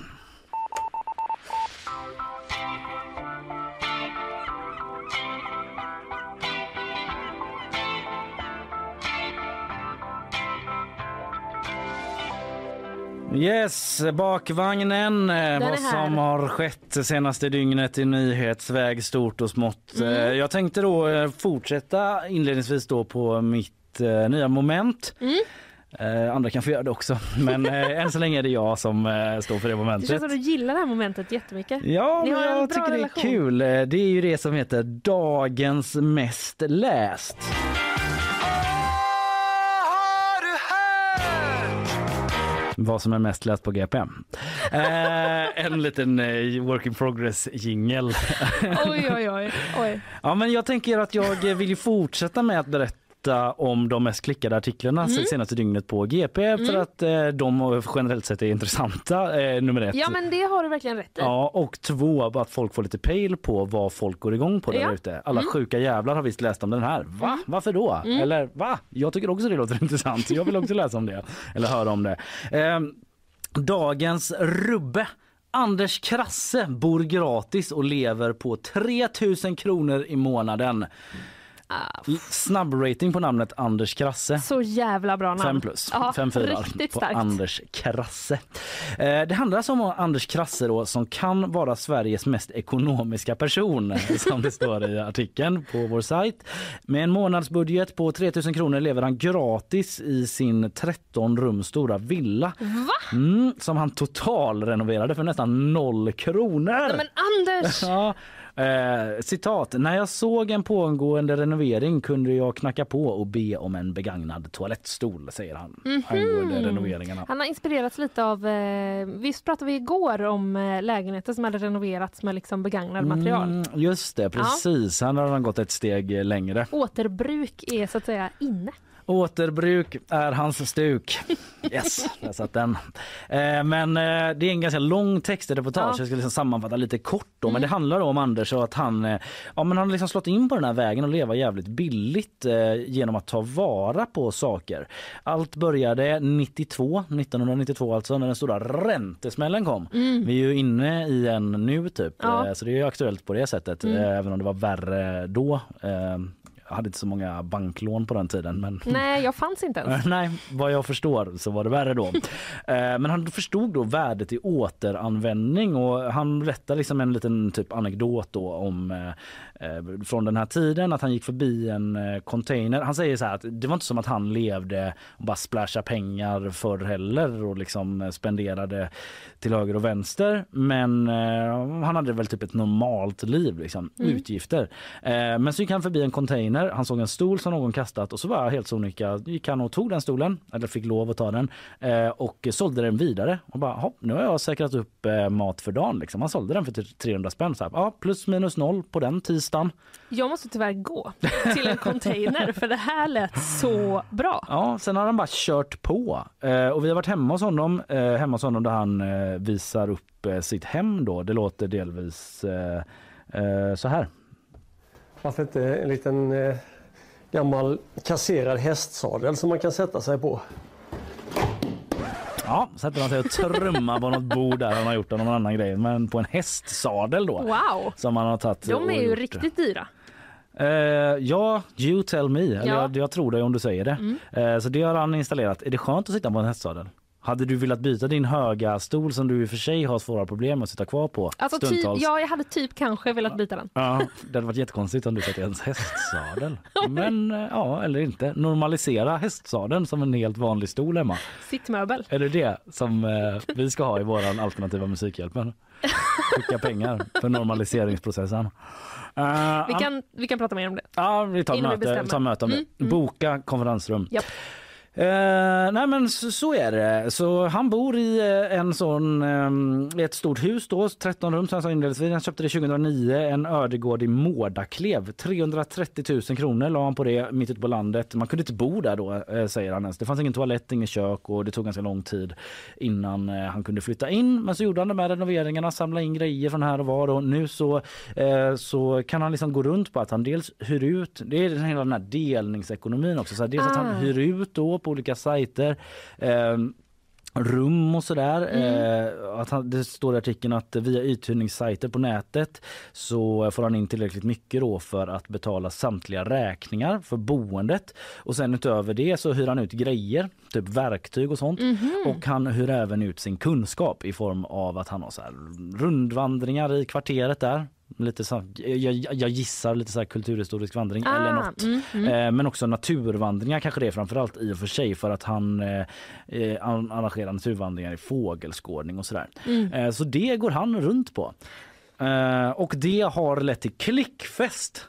Yes, bakvagnen. eh, Vad som har skett det senaste dygnet i nyhetsväg stort och smått. Mm. Eh, Jag tänkte då eh, fortsätta inledningsvis då på mitt nya moment. Mm. Eh, andra kan få göra det också, men eh, än så länge är det jag som eh, står för det Det momentet. känns som du gillar det här momentet jättemycket. Ja, men jag tycker det är relation. kul. Det är ju det som heter dagens mest läst. Vad som är mest läst på GP. Eh, en liten eh, work in progress jingel. Oj, oj, oj. oj. Ja, men jag tänker att jag vill fortsätta med att berätta om de mest klickade artiklarna Mm. senaste dygnet på GP för att eh, de generellt sett är intressanta. Eh, nummer ett. Ja, men det har du verkligen rätt i. Ja, och två, att folk får lite pejl på vad folk går igång på där Ja. ute. Alla Mm. sjuka jävlar har visst läst om den här. Va? Varför då? Mm. Eller va? Jag tycker också det låter intressant. Jag vill också läsa om det. Eller höra om det. Ehm, dagens rubbe. Anders Krasse bor gratis och lever på 3000 kronor i månaden. Snabb rating på namnet Anders Krasse. Så jävla bra namn. Fem plus. Ja, Fem fyra Riktigt på starkt. Anders Krasse. Eh, det handlar alltså om Anders Krasse då, som kan vara Sveriges mest ekonomiska person som det står i artikeln på vår sajt. Med en månadsbudget på 3000 kronor lever han gratis i sin 13 rum stora villa. Mm, som han totalrenoverade för nästan noll kronor. Nej, men Anders! Ja, eh, citat. När jag såg en pågående renovering kunde jag knacka på och be om en begagnad toalettstol, säger han Mhm. angående renoveringarna. Han har inspirerats lite av, eh, visst pratade vi igår om eh, lägenheter som hade renoverats med liksom begagnad material. Mm, just det, precis. Han har gått ett steg längre. Återbruk är så att säga inne. Återbruk är hans stuk. Yes, där satt den. Eh, men eh, det är en ganska lång textreportage. Ja. Mm. Jag ska liksom sammanfatta lite kort. Då. Men det handlar om Anders och att han, eh, ja, men han har liksom slått in på den här vägen och leva jävligt billigt genom att ta vara på saker. Allt började 92, 1992 alltså, när den stora räntesmällen kom. Mm. Vi är ju inne i en nu typ, Ja. så det är ju aktuellt på det sättet. Mm. Även om det var värre då. Jag hade inte så många banklån på den tiden. Men... Nej, jag fanns inte ens. Nej, vad jag förstår så var det värre då. Eh, Men han förstod då värdet i återanvändning och han berättar liksom en liten typ anekdot då om eh, eh, från den här tiden att han gick förbi en container. Han säger så här att det var inte som att han levde och bara splashade pengar förr heller och liksom spenderade till höger och vänster. Men han hade väl typ ett normalt liv liksom, Mm. utgifter. Men så gick han förbi en container, han såg en stol som någon kastat och så var helt sonika gick han och tog den stolen, eller fick lov att ta den eh, och sålde den vidare. Och bara, "Hopp, nu har jag säkrat upp eh, mat för dagen. Liksom. Han sålde den för typ 300 spänn. Så här, ja, plus minus noll på den tisdagen. Jag måste tyvärr gå till en container för det här lät så bra. Ja, sen har han bara kört på. Eh, och vi har varit hemma hos honom, hemma hos honom där han visar upp sitt hem då. Det låter delvis så här. Varför inte en liten eh, gammal kasserad hästsadel som man kan sätta sig på? Ja, sätter han sig och trummar på något bord där han har gjort någon annan grej. Men på en hästsadel då. Wow! Som han har tagit De är ju gjort. riktigt dyra. Eh, ja, you tell me. Eller Ja. jag, jag tror dig om du säger det. Mm. Eh, så det har han installerat. Är det skönt att sitta på en hästsadel? Hade du velat byta din höga stol som du i och för sig har svåra problem att sitta kvar på Alltså typ, ja, jag hade typ kanske velat byta den. Ja, det hade varit jättekonstigt om du satt i en hästsadel. Men eh, ja, eller inte. Normalisera hästsadeln som en helt vanlig stol hemma. Sittmöbel. Är det det som eh, vi ska ha i våran alternativa musikhjälpen? Skicka pengar för normaliseringsprocessen. Eh, Vi kan, vi kan prata mer om det. Ja, vi tar, Innan möte, vi tar möte om Mm, det. mm. Boka konferensrum. Japp. Eh, nej men så, så är det. Så han bor i eh, en sån, eh, ett stort hus då, 13 rum som jag sa inledningsvis. Han köpte det 2009, en ödegård i Mårdaklev. 330 000 kronor la han på det mitt ute på landet. Man kunde inte bo där då eh, säger han ens. Det fanns ingen toalett, ingen kök och det tog ganska lång tid innan eh, han kunde flytta in. Men så gjorde han de här renoveringarna, samlade in grejer från här och var och nu så, eh, så kan han liksom gå runt på att han dels hyr ut, det är hela den här delningsekonomin också. Så här, dels att Ah. han hyr ut då på olika sajter. Eh, rum och sådär. Eh, att han, det står i artikeln att via uthyrningssajter på nätet så får han in tillräckligt mycket då för att betala samtliga räkningar för boendet. Och sen utöver det så hyr han ut grejer, typ verktyg och sånt. Mhm. Och han hyr även ut sin kunskap i form av att han har så rundvandringar i kvarteret där. Lite så, jag, jag gissar lite så här kulturhistorisk vandring Ah, eller något. mm, mm. Eh, men också naturvandringar kanske det är framförallt i och för sig för att han eh, eh, an- arrangerar naturvandringar i fågelskådning och sådär. Mm. Eh, så det går han runt på. Eh, och det har lett till klickfest.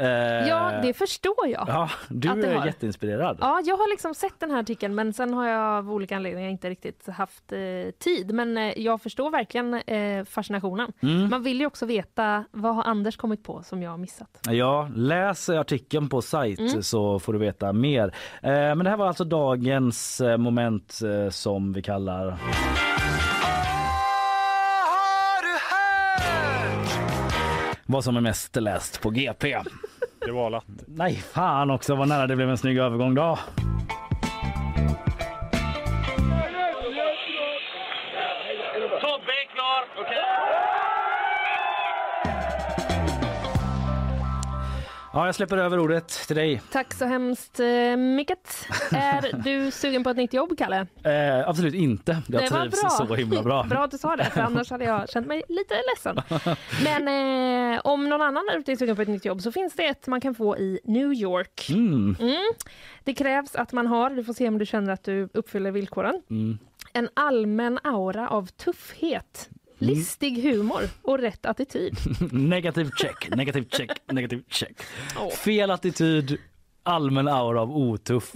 Eh, Ja, det förstår jag. Ja, du att är har. jätteinspirerad. Ja, jag har liksom sett den här artikeln men sen har jag av olika anledningar inte riktigt haft eh, tid. Men eh, jag förstår verkligen eh, fascinationen. Mm. Man vill ju också veta vad har Anders kommit på som jag har missat. Ja, läs artikeln på sajt Mm. så får du veta mer. Eh, men det här var alltså dagens eh, moment som vi kallar vad som är mest läst på GP. Det var lätt. Nej, fan också vad nära det blev en snygg övergång då. Ja, jag släpper över ordet till dig. Tack så hemskt eh, mycket. Är du sugen på ett nytt jobb, Kalle? Eh, absolut inte. Jag det trivs bra. så himla bra. bra att du sa det, för annars hade jag känt mig lite ledsen. Men eh, om någon annan är sugen på ett nytt jobb så finns det ett man kan få i New York. Mm. Mm. Det krävs att man har, du får se om du känner att du uppfyller villkoren, Mm. en allmän aura av tuffhet. Listig humor och rätt attityd. negativ check, negativ check, negativ check. Fel attityd, allmän aura av otuff.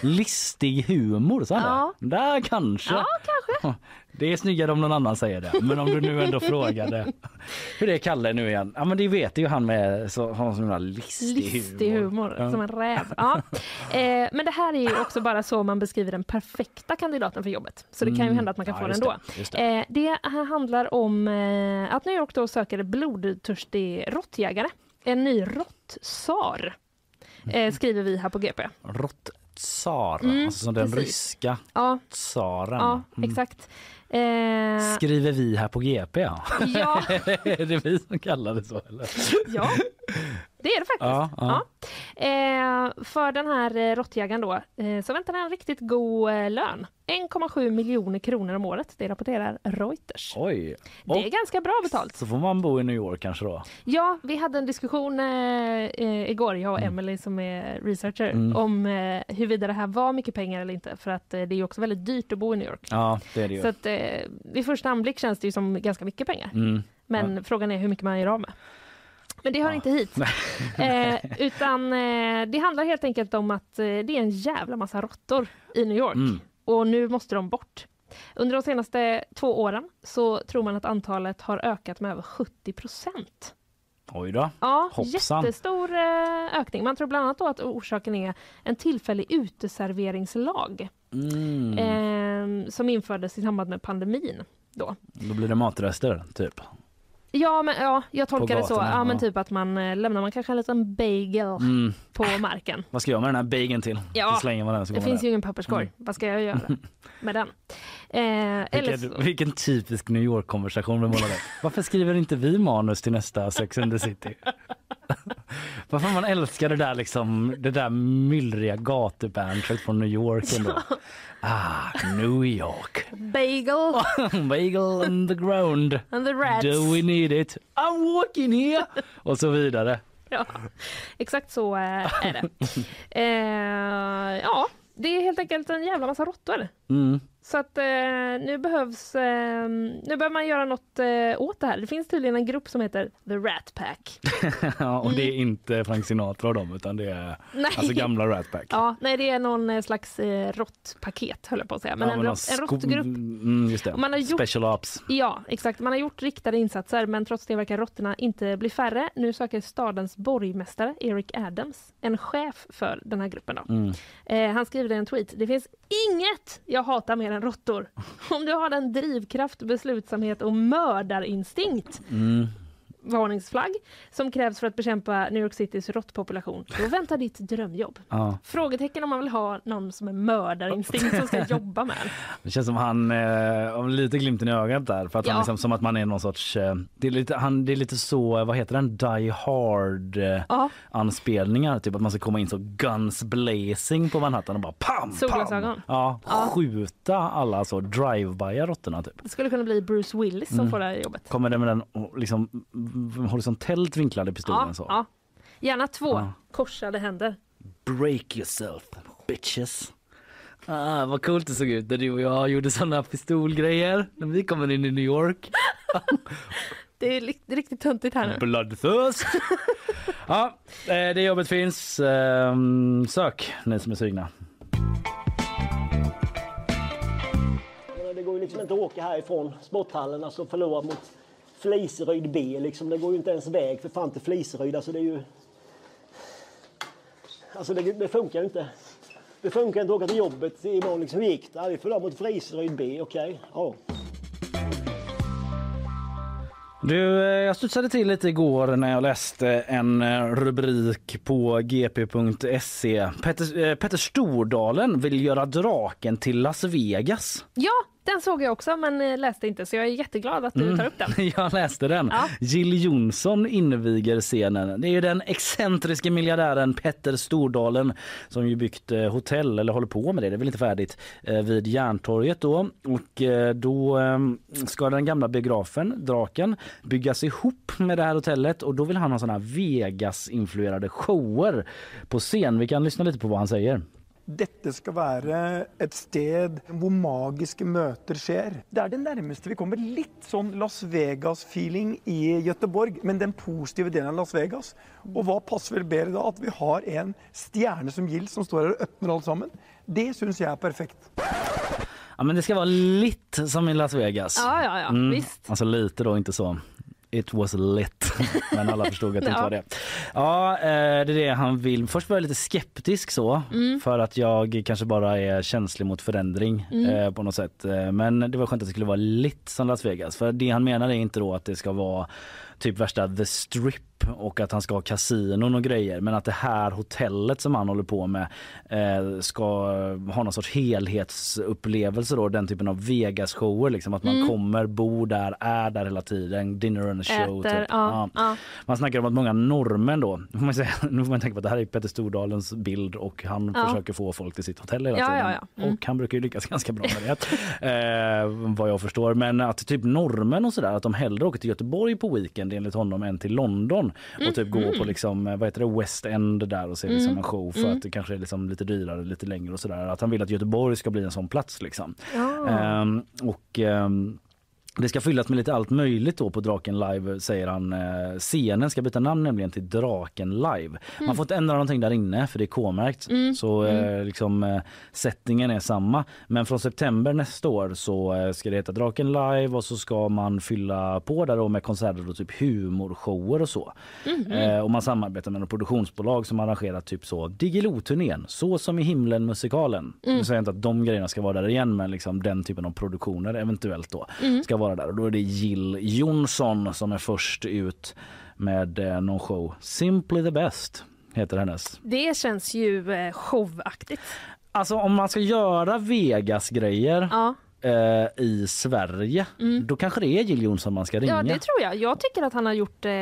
Listig humor, sa Ja. det. Där kanske. Ja, kanske. Det är snyggare om någon annan säger det. Men om du nu ändå frågade hur är Kalle nu igen? Ja men det vet ju han med så har en sån där listig, Listig humor, Ja. som en räv. Ja. Eh, men det här är ju också bara så man beskriver den perfekta kandidaten för jobbet. Så det kan ju Mm. hända att man kan Ja, få den ändå. det, just Eh, det här handlar om eh, att New York då söker blodtörstig råttjägare. En ny råttsar. Eh, skriver vi här på GP. Råttsar, Mm, alltså den precis. ryska Ja. tsaren. Ja, Mm. exakt. Eh, Skriver vi här på GP ja. Ja. är det vi som kallar det så eller? Ja, Det är det faktiskt. Ja, ja. Ja. Eh, för den här eh, råttjägaren då eh, så väntar en riktigt god eh, lön. 1,7 miljoner kronor om året. Det rapporterar Reuters. Oj. Det är ganska bra betalt. Så får man bo i New York kanske då? Ja, vi hade en diskussion eh, eh, igår, jag och Emily som är researcher, Mm. om eh, huruvida det här var mycket pengar eller inte. För att eh, det är också väldigt dyrt att bo i New York. Ja, det är det ju. Så att eh, vid första anblick känns det ju som ganska mycket pengar. Mm. Men frågan är hur mycket man gör av med. Men det hör inte hit. eh, utan eh, det handlar helt enkelt om att eh, det är en jävla massa råttor i New York. Mm. Och nu måste de bort. Under de senaste två åren så tror man att antalet har ökat med över 70 procent. Oj då. Ja, Hoppsan. jättestor eh, ökning. Man tror bland annat att orsaken är en tillfällig uteserveringslag Mm. eh, som infördes i samband med pandemin. Då. Då blir det matrester typ. Ja, men, ja, jag tolkar det så. gatorna, Ja, men ja. typ att man eh, lämnar man kanske en liten bagel Mm. på marken. Vad ska jag med den här bageln till? Ja, man den så Det finns där. ju ingen papperskorg. Mm. Vad ska jag göra med den? Eh, Vilken, så, vilken typisk New York-konversation vi. Varför skriver inte vi manus till nästa Sex and the City? Varför man älskar det där liksom, det där myllriga gatubantret från New York ändå. Ah, New York. bagel Bagel on the ground. and the rats. Do we need it? I'm walking here. Och så vidare. Ja, exakt så eh, är det. Eh, ja, det är helt enkelt en jävla massa råttor. Mm. Så att eh, nu behövs, eh, nu behöver man göra något eh, åt det här. Det finns tydligen en grupp som heter The Rat Pack. ja, och det är inte Frank Sinatra och dem utan det är Mm. Nej. alltså gamla Rat Pack. Ja, nej det är någon eh, slags eh, råttpaket höll jag på att säga. Men Ja, en, men en råttgrupp. Mm, just det. Och man har gjort- Special Ops. Ja, exakt. Man har gjort riktade insatser men trots det verkar råttorna inte bli färre. Nu söker stadens borgmästare Eric Adams en chef för den här gruppen. Då. Mm. Eh, han skriver i en tweet. Det finns inget jag hatar mer än råttor. Om du har den drivkraft, beslutsamhet och mördarinstinkt Mm varningsflagg som krävs för att bekämpa New York Citys råttpopulation, då väntar ditt drömjobb. Ja. Frågetecken om man vill ha någon som är mördarinstinkt som ska jobba med. Det känns som han eh, lite glimten i ögat där för att Ja. han liksom, som att man är någon sorts eh, det är lite han det är lite så vad heter den Die Hard eh, Ja. anspelningar typ att man ska komma in så guns blazing på Manhattan och bara pam pam. Ja, skjuta alla så drive-by råttorna typ. Det skulle kunna bli Bruce Willis som Mm. får det här jobbet. Kommer det med den liksom horisontellt vinklade pistolen Ja, så. ja. Gärna två Ja. korsade händer. Break yourself bitches. Ah, vad coolt det såg ut när du och jag gjorde såna pistolgrejer när vi kommer in i New York. Det är li- det är riktigt töntigt här nu. Bloodthirst. ja, eh, det jobbet finns. Ehm, Sök ni som är sugna. Det går ju liksom inte att åka härifrån sporthallen alltså förlora mot Fliseryd B liksom. Det går ju inte ens väg för fan till Fliseryd. Alltså det är ju... Alltså det, det funkar ju inte. Det funkar inte att åka till jobbet imorgon liksom. Hur gick det? Ja, vi förlorade mot Fliseryd B, okej. Ja. Du, eh, jag studsade till lite igår när jag läste en eh, rubrik på gp.se. Petter, eh, Petter Stordalen vill göra draken till Las Vegas. Ja, den såg jag också men eh, läste inte så jag är jätteglad att du tar upp den. Mm. Jag läste den. Ja. Jill Johnson inviger scenen. Det är den excentriska miljardären Petter Stordalen som ju byggt eh, hotell, eller håller på med det, det är väl inte färdigt, eh, vid Järntorget då. Och då eh, ska den gamla biografen, Draken, byggas ihop med det här hotellet och då vill han ha här Vegas-influerade shower på scen. Vi kan lyssna lite på vad han säger. Dette skal være et sted hvor magiske møter skjer. Det er det nærmeste vi kommer litt sånn Las Vegas-feeling i Göteborg, men den positive delen av Las Vegas. Og hva passer vel bedre da? At vi har en stjerne som Gill som står her og öppner alt sammen. Det syns jeg er perfekt. Ja men det ska vara lite som i Las Vegas. Ja, ja, ja, Mm, visst. Alltså lite då, inte så. It was lit. Men alla förstod att det inte var det. Ja, eh, det är det han vill. Först var jag lite skeptisk så Mm. för att jag kanske bara är känslig mot förändring Mm. eh, på något sätt. Eh, Men det var skönt att det skulle vara lit som Las Vegas. För det han menar är inte då att det ska vara typ värsta the strip och att han ska ha kasinon och grejer. Men att det här hotellet som han håller på med eh, ska ha någon sorts helhetsupplevelse då, den typen av Vegas-shower liksom. Att man Mm. kommer, bor där, är där hela tiden, dinner and a show. Äter, typ. ja, ja. Man snackar om att många norrmän då, nu får man, säga, nu får man tänka på att det här är Petter Stordalens bild och han Ja. försöker få folk till sitt hotell hela tiden. Mm. Och han brukar ju lyckas ganska bra med det. eh, vad jag förstår. Men att typ norrmän och sådär att de hellre åker till Göteborg på weekend enligt honom än till London och typ Mhm. gå på liksom, eh, vad heter det, West End där och se liksom Mm. en show för Mm. att det kanske är liksom lite dyrare, lite längre och sådär. Att han vill att Göteborg ska bli en sån plats liksom. Ja. Ehm, och ehm, det ska fyllas med lite allt möjligt då på Draken Live säger han. Eh, Scenen ska byta namn nämligen till Draken Live. Mm. Man får inte ändra någonting där inne för det är K-märkt. Mm. Så eh, Mm. liksom eh, settingen är samma. Men från september nästa år så ska det heta Draken Live och så ska man fylla på där då med konserter och typ humorshower och så. Mhm. Eh, och man samarbetar med något produktionsbolag som arrangerat typ så Diggiloo-turnén, Så som i himlen musikalen. Mm. Säger inte att de grejerna ska vara där igen men liksom den typen av produktioner eventuellt då Mm. ska vara där. Och då är det Jill Johnson som är först ut med eh, någon show. Simply the best heter hennes. Det känns ju eh, showaktigt. Alltså om man ska göra Vegas-grejer Ja. Eh, i Sverige Mm. då kanske det är Jill Johnson man ska ringa. Ja, det tror jag. Jag tycker att han har gjort eh,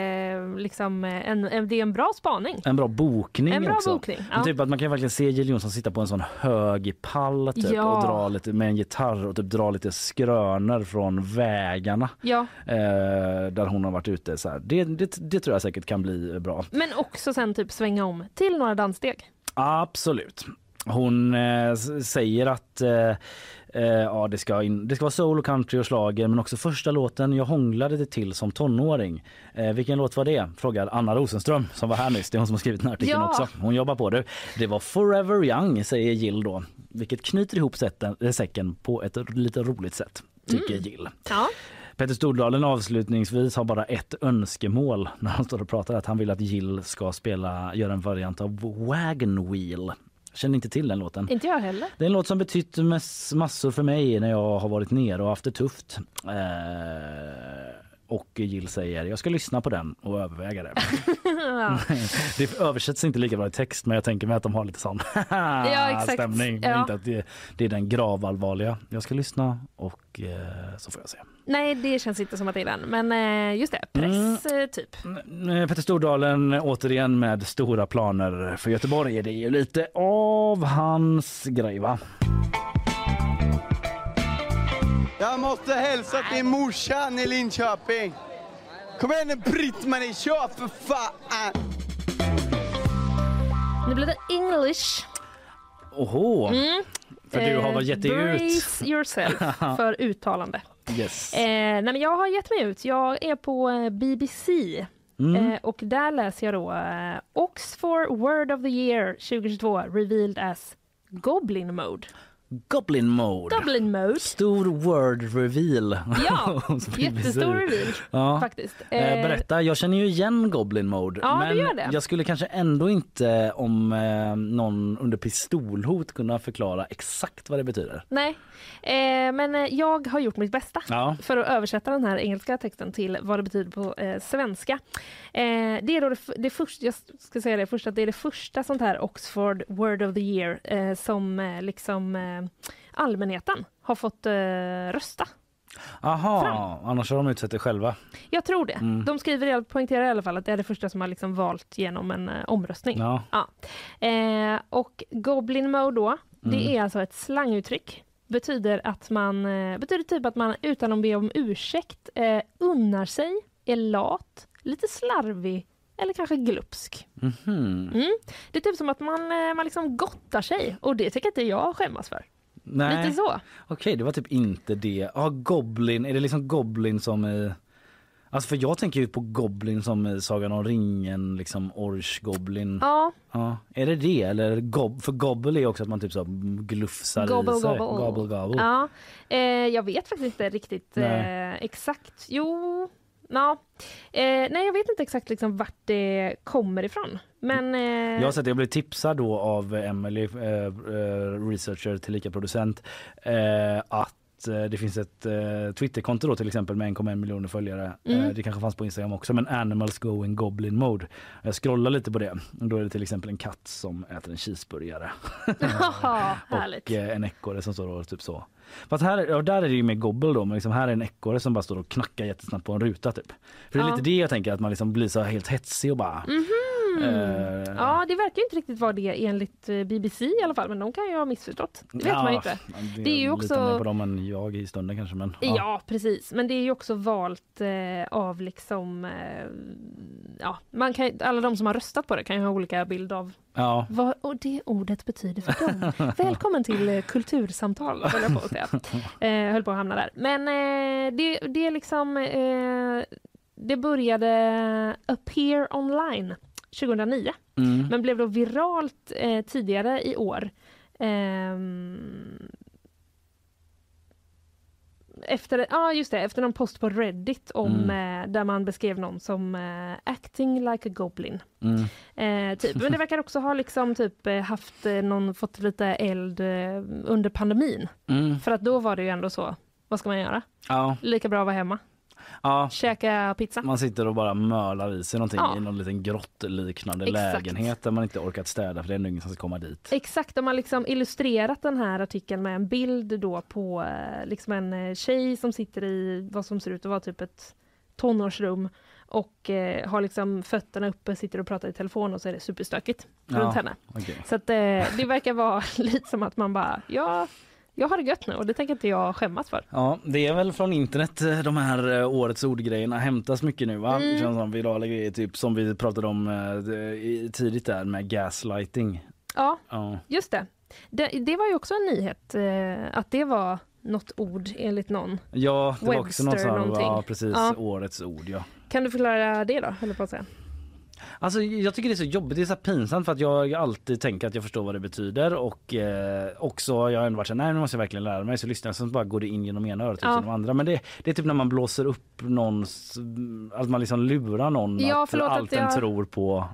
liksom, eh, en, en, det är en bra spaning. En bra bokning En bra också. bokning, ja. Typ att man kan verkligen se Jill Johnson sitta på en sån hög pall typ, Ja. och dra lite med en gitarr och typ dra lite skrönor från vägarna. Ja. Eh, där hon har varit ute. Så. Det, det, det tror jag säkert kan bli bra. Men också sen typ svänga om till några danssteg. Absolut. Hon eh, säger att eh, eh, ja, det, ska in, det ska vara soul och country och schlager men också första låten jag hånglade det till som tonåring. Eh, vilken låt var det? Frågar Anna Rosenström som var här nyss. Det är hon som har skrivit den artikeln Ja. också. Hon jobbar på det. Det var Forever Young säger Jill då. Vilket knyter ihop sätten, äh, säcken på ett lite roligt sätt tycker Mm. Jill. Ja. Peter Stordalen avslutningsvis har bara ett önskemål när han står och pratar att han vill att Jill ska spela, göra en variant av Wagon Wheel. Känner inte till den låten. Inte jag heller. Det är en låt som betytt massor för mig när jag har varit nere och haft det tufft. Eh, och Jill säger jag ska lyssna på den och överväga det. ja. det översätts inte lika bra i text men jag tänker mig att de har lite sån exakt. stämning. Ja. inte att det, det är den gravallvarliga. Jag ska lyssna och eh, så får jag se. Nej, det känns inte som att det är den. Men eh, just det, press eh, typ. Eh, Petter Stordalen återigen med stora planer för Göteborg. Det är ju lite av hans grej va? Jag måste hälsa till morsan i Linköping. Kom igen nu Britt-Marie, kör för fan! Nu blir det English. Oho! Mm. För du har Eh, väl gett dig ut? Brace yourself för uttalande. Yes. Eh, nej men jag har gett mig ut. Jag är på eh, BBC. Mm. Eh, och där läser jag då eh, Oxford Word of the Year 2022 revealed as Goblin Mode. Goblin mode. Goblin mode. Stor word reveal. Ja, jättestor reveal Ja. faktiskt. Eh, Eh, berätta, jag känner ju igen Goblin mode. Ja, men gör det. jag skulle kanske ändå inte om eh, någon under pistolhot kunna förklara exakt vad det betyder. Nej, eh, men eh, jag har gjort mitt bästa Ja. för att översätta den här engelska texten till vad det betyder på eh, svenska. Det är då det, det första, jag ska säga det först, att det är det första sånt här Oxford Word of the Year som liksom allmänheten har fått eh, rösta. Aha, annars har de utsett det själva. Jag tror det. Mm. De skriver, poängterar i alla fall att det är det första som har liksom valt genom en eh, omröstning. Ja. Eh, och Goblin Mode då, det Mm. är alltså ett slanguttryck. Betyder att man, eh, betyder typ att man utan att be om ursäkt eh, unnar sig, är lat, lite slarvig eller kanske glupsk. Mhm. Mm. Det är typ som att man, eh, man liksom gottar sig och det tycker inte jag skämmas för. Nej. Lite så. Okej, det var typ inte det. Ja, Goblin, är det liksom Goblin som i... Alltså för jag tänker ju på Goblin som i Sagan om ringen, liksom Orch Goblin. Ja, Ja, är det det eller gob, för gobble är också att man typ så glufsar Gobble, i sig. gobble. Gobble, gobble. Ja, eh, jag vet faktiskt inte riktigt eh, exakt. Jo, ja. eh, nej jag vet inte exakt liksom vart det kommer ifrån. Men eh, Jag har sett, jag blev tipsad då av Emily, eh, eh researcher tillika producent, eh, att det finns ett eh, Twitterkonto då till exempel med 1,1 miljoner följare. Mm. Eh, det kanske fanns på Instagram också men Animals go in goblin mode. Jag scrollar lite på det och då är det till exempel en katt som äter en cheeseburgare. Härligt. och eh, en ekorre som står och typ så. Fast här, ja, där är det ju mer gobble då men liksom här är en ekorre som bara står och knackar jättesnabbt på en ruta typ. För det är Ja. lite det jag tänker att man liksom blir så helt hetsig och bara Mhm. Eh. Ja, det verkar inte riktigt vara det enligt eh, BBC i alla fall, men de kan ju ha missförstått. Det vet man ju inte. Det, Det är ju litar mer också... på dem än jag i stunden kanske men Ja. precis. Men det är ju också valt eh, av liksom... Eh, ja, man kan, alla de som har röstat på det kan ju ha olika bild av Ja. vad och det ordet betyder för dem. Välkommen till eh, kultursamtal, höll jag på att säga. Eh, höll på att hamna där. Men eh, det, det är liksom... Eh, det började appear online 2009, Mm. men blev då viralt eh, tidigare i år. Ehm, efter, ja just det, efter någon post på Reddit om, eh, där man beskrev någon som eh, acting like a goblin. Mm. Eh, typ. Men det verkar också ha liksom typ eh, haft eh, någon, fått lite eld eh, under pandemin. Mm. För att då var det ju ändå så, vad ska man göra? Ja. Lika bra att vara hemma. Ja. Käka pizza. Man sitter och bara mölar i sig någonting Ja. i någon liten grottliknande Exakt. lägenhet där man inte orkat städa för det är ingen som ska komma dit. Exakt, de har liksom illustrerat den här artikeln med en bild då på eh, liksom en eh, tjej som sitter i vad som ser ut att vara typ ett tonårsrum och eh, har liksom fötterna uppe, sitter och pratar i telefon och så är det superstökigt Ja, runt henne. okej. Så att eh, det verkar vara lite som att man bara, ja, jag har det gött nu och det tänker inte jag skämmas för. Ja, det är väl från internet eh, de här eh, årets ordgrejerna hämtas mycket nu va? Mm. Det känns som virala grejer typ som vi pratade om eh, tidigt där med gaslighting. Ja, Ja. just det. det. Det var ju också en nyhet att det var något ord enligt någon. Ja, det var också något Webster sånt, ja precis, Ja. årets ord ja. Kan du förklara det då, höll på att säga. Alltså jag tycker det är så jobbigt, det är så pinsamt för att jag alltid tänker att jag förstår vad det betyder och eh, också jag har ändå varit så nej nu måste jag verkligen lära mig så lyssnar jag så bara går det in genom ena örat och Ja. genom andra. Men det, det är typ när man blåser upp någons, att man liksom lurar någon Ja, att att allt den jag- tror på.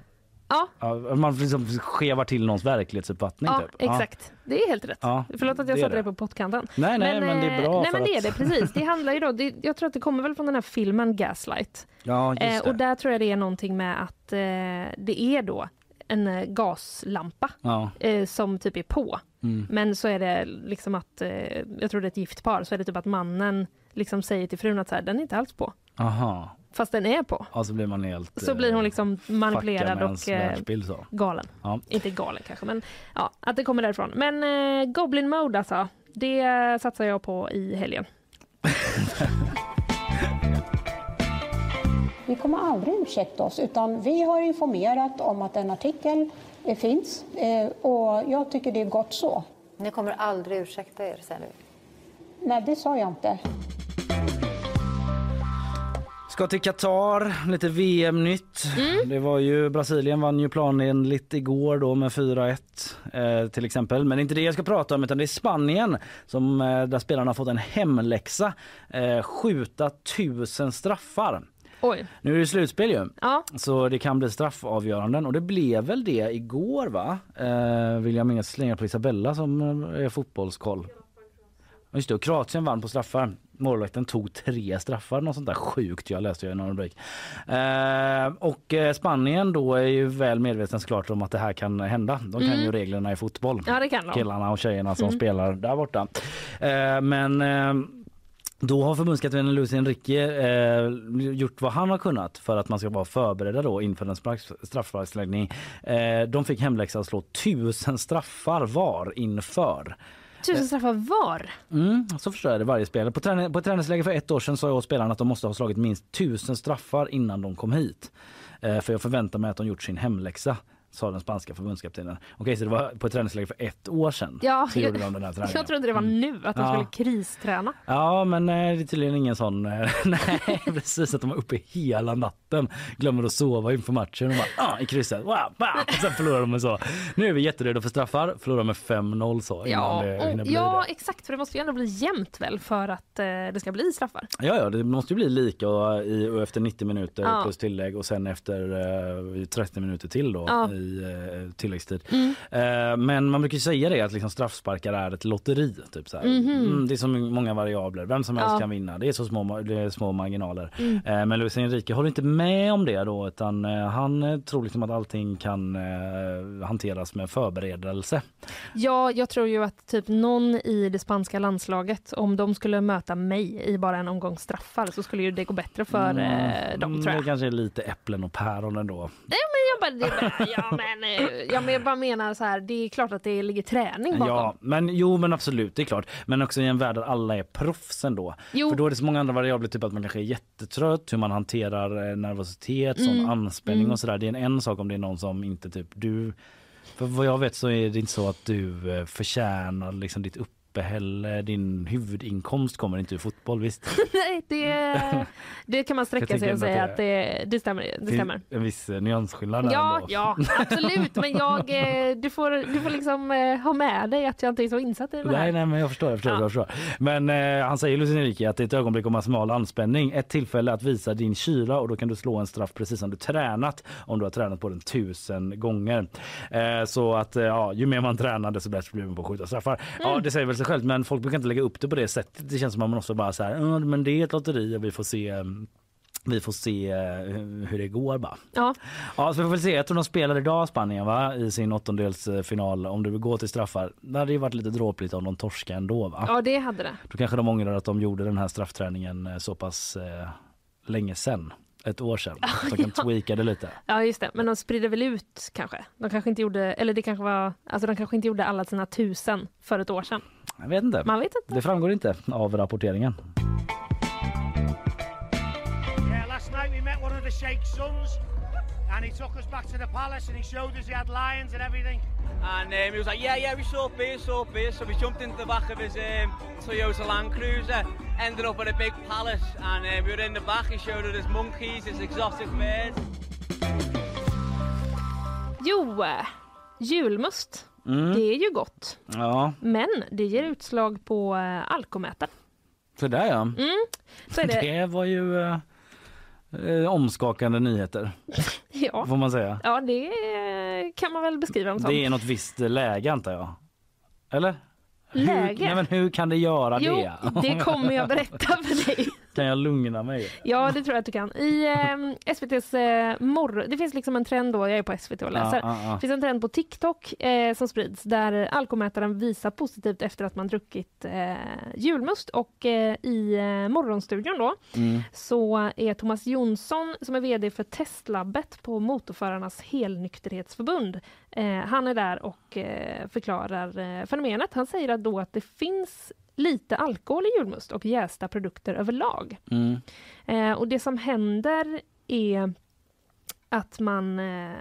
Ja. Ja, man liksom skevar till någons verklighetsuppfattning Ja, typ. exakt. Det är helt rätt. Ja, Förlåt att jag satte det. på pottkanten. Nej, nej, men det är eh, bra Nej, men det är det precis. Det handlar ju då, det, jag tror att det kommer väl från den här filmen Gaslight. Ja, just Eh, och där tror jag det är någonting med att eh, det är då en eh, gaslampa Ja. eh, som typ är på. Mm. Men så är det liksom att, eh, jag tror det är ett gift par, så är det typ att mannen liksom säger till frun att så här, den är inte alls på. Aha. Fast den är på. Ja, så blir man helt Så blir hon liksom fuckar manipulerad och eh, världsbild så. galen. Ja. Inte galen kanske, men ja, att det kommer därifrån. Men eh, Goblin Mode alltså, det satsar jag på i helgen. Vi kommer aldrig ursäkta oss, utan vi har informerat om att en artikel eh, finns eh, och jag tycker det är gott så. Ni kommer aldrig ursäkta er, säger du? Nej, det sa jag inte. Ska till Qatar, lite VM-nytt. Mm. Det var ju Brasilien vann ju planenligt igår då med 4-1 eh, till exempel. Men inte det jag ska prata om utan det är Spanien som eh, där spelarna har fått en hemläxa. Eh, skjuta tusen straffar. Oj. Nu är det slutspel ju. Ja. Så det kan bli straffavgöranden och det blev väl det igår va? Eh, vill jag minnas slänga på Isabella som eh, är fotbollskoll. Just det, och Kroatien vann på straffar. Målvakten tog tre straffar, något sånt där sjukt jag läste jag i någon rubrik. Eh, och eh, Spanien då är ju väl medvetna såklart om att det här kan hända. De kan Mm. ju reglerna i fotboll. Ja, det kan de. Killarna och tjejerna som Mm. spelar där borta. Eh, men eh, då har förbundskaptenen Luis Enrique eh, gjort vad han har kunnat för att man ska vara förberedda då inför en straff- straffsparksläggning. Eh, de fick hemläxa att slå tusen straffar var inför. Tusen straffar var. Mm, så förstår jag det varje spelare. På, träning, på ett träningsläger för ett år sedan sa jag åt spelarna att de måste ha slagit minst tusen straffar innan de kom hit. Eh, för jag förväntar mig att de gjort sin hemläxa, sa den spanska förbundskaptenen. Okej, så det var på ett träningsläger för ett år sedan. Ja, så gjorde jag, de den här träningen. jag trodde det var nu, att de Ja. skulle kristräna. Ja, men eh, det är tydligen ingen sån... eh, Nej, precis att de var uppe hela natten glömmer att sova inför matchen och bara ah, i krysset. Wow. Och sen förlorar de så. Nu är vi jätteredo för straffar, förlorar med 5-0 så Ja, det ja exakt för det måste ju ändå bli jämnt väl för att eh, det ska bli straffar. Ja, ja, det måste ju bli lika och, i, och efter 90 minuter Ja. plus tillägg och sen efter eh, 30 minuter till då Ja. i eh, tilläggstid. Mm. Eh, men man brukar säga det att liksom straffsparkar är ett lotteri. Typ så här. Mhm. mm, det är så många variabler, vem som helst Ja. kan vinna. Det är så små, det är små marginaler. Mm. Eh, men Luis Enrique håller inte med om det då utan eh, han eh, tror liksom att allting kan eh, hanteras med förberedelse. Ja, jag tror ju att typ någon i det spanska landslaget, om de skulle möta mig i bara en omgång straffar så skulle ju det gå bättre för eh, dem Mm, tror jag. Det kanske är lite äpplen och päron ändå. Nej, men jag, bara, det, är bara- ja, men, eh, men jag bara menar så här, det är klart att det ligger träning bakom. Ja, men jo men absolut, det är klart. Men också i en värld där alla är proffs ändå. Jo. För då är det så många andra variabler, typ att man kanske är jättetrött, hur man hanterar eh, nervositet, sån Mm. anspänning Mm. och sådär. Det är en, en sak om det är någon som inte typ du... För vad jag vet så är det inte så att du eh, förtjänar liksom ditt uppehälle, din huvudinkomst kommer inte ur fotboll, visst? Nej, det, det kan man sträcka sig och säga att det, det stämmer. Det stämmer. en viss eh, nyansskillnad där Ja, ändå. ja, absolut. Men jag, eh, du, får, du får liksom eh, ha med dig att jag inte är så insatt i det här. Nej, nej, men jag förstår. Jag förstår, jag förstår. Men eh, han säger Luis Enrique att det är ett ögonblick av maximal anspänning. Ett tillfälle att visa din kyla och då kan du slå en straff precis som du tränat om du har tränat på den tusen gånger. Eh, så att eh, ja, ju mer man tränar desto bättre blir man på att skjuta straffar. Ja, Mm. det säger väl sig självt, men folk brukar inte lägga upp det på det sättet. Det känns som att man måste bara så här, "Ja, men det är ett lotteri och vi får se vi får se eh, hur det går bara. Ja. Ja, så vi får se. Jag tror de spelar idag Spanien va? i sin åttondelsfinal. Om det vill gå till straffar. Det hade ju varit lite dråpligt om de torskade ändå va? ja, det hade det. Då kanske de ångrar att de gjorde den här straffträningen eh, så pass eh, länge sedan. Ett år sedan. Så de kan Ja. tweaka det lite. Ja, just det. Men de sprider väl ut kanske. De kanske inte gjorde, eller det kanske var, alltså de kanske inte gjorde alla sina tusen för ett år sedan. Jag vet inte. Man vet inte. Det framgår inte av rapporteringen. Yeah, last night we met one of the Sheikh's sons, and he took us back to the palace and he showed us he had lions and everything. And um, he was like, yeah, yeah, we saw beer, saw beer. So we jumped into the back of his um, Toyota Land Cruiser, ended up at a big palace, and um, we were in the back. He showed us his monkeys, his exotic birds. Jo, eh, julmust. Mm. Det är ju gott. Ja, Men det ger utslag på eh, alkomätaren. så där ja. Mm, så är det. Det var ju eh, eh, omskakande nyheter Ja. får man säga. ja, det eh, kan man väl beskriva dem som. Det är något visst läge antar jag. Eller? Läge? Hur, nej, men hur kan det göra Jo, det? det kommer jag berätta för dig. kan jag lugna mig? Ja, det tror jag att du kan. I eh, SVTs eh, morgon... Det finns liksom en trend då, jag är på SVT och läser. Ja, ja, ja. Det finns en trend på TikTok eh, som sprids där alkomätaren visar positivt efter att man druckit eh, julmust och eh, i eh, Morgonstudion då Mm. så är Thomas Jonsson som är VD för testlabbet på Motorförarnas helnykterhetsförbund. Eh, han är där och eh, förklarar fenomenet. Han säger att då att det finns lite alkohol i julmust och jästa produkter överlag. Mm. Eh, och det som händer är att man... Eh,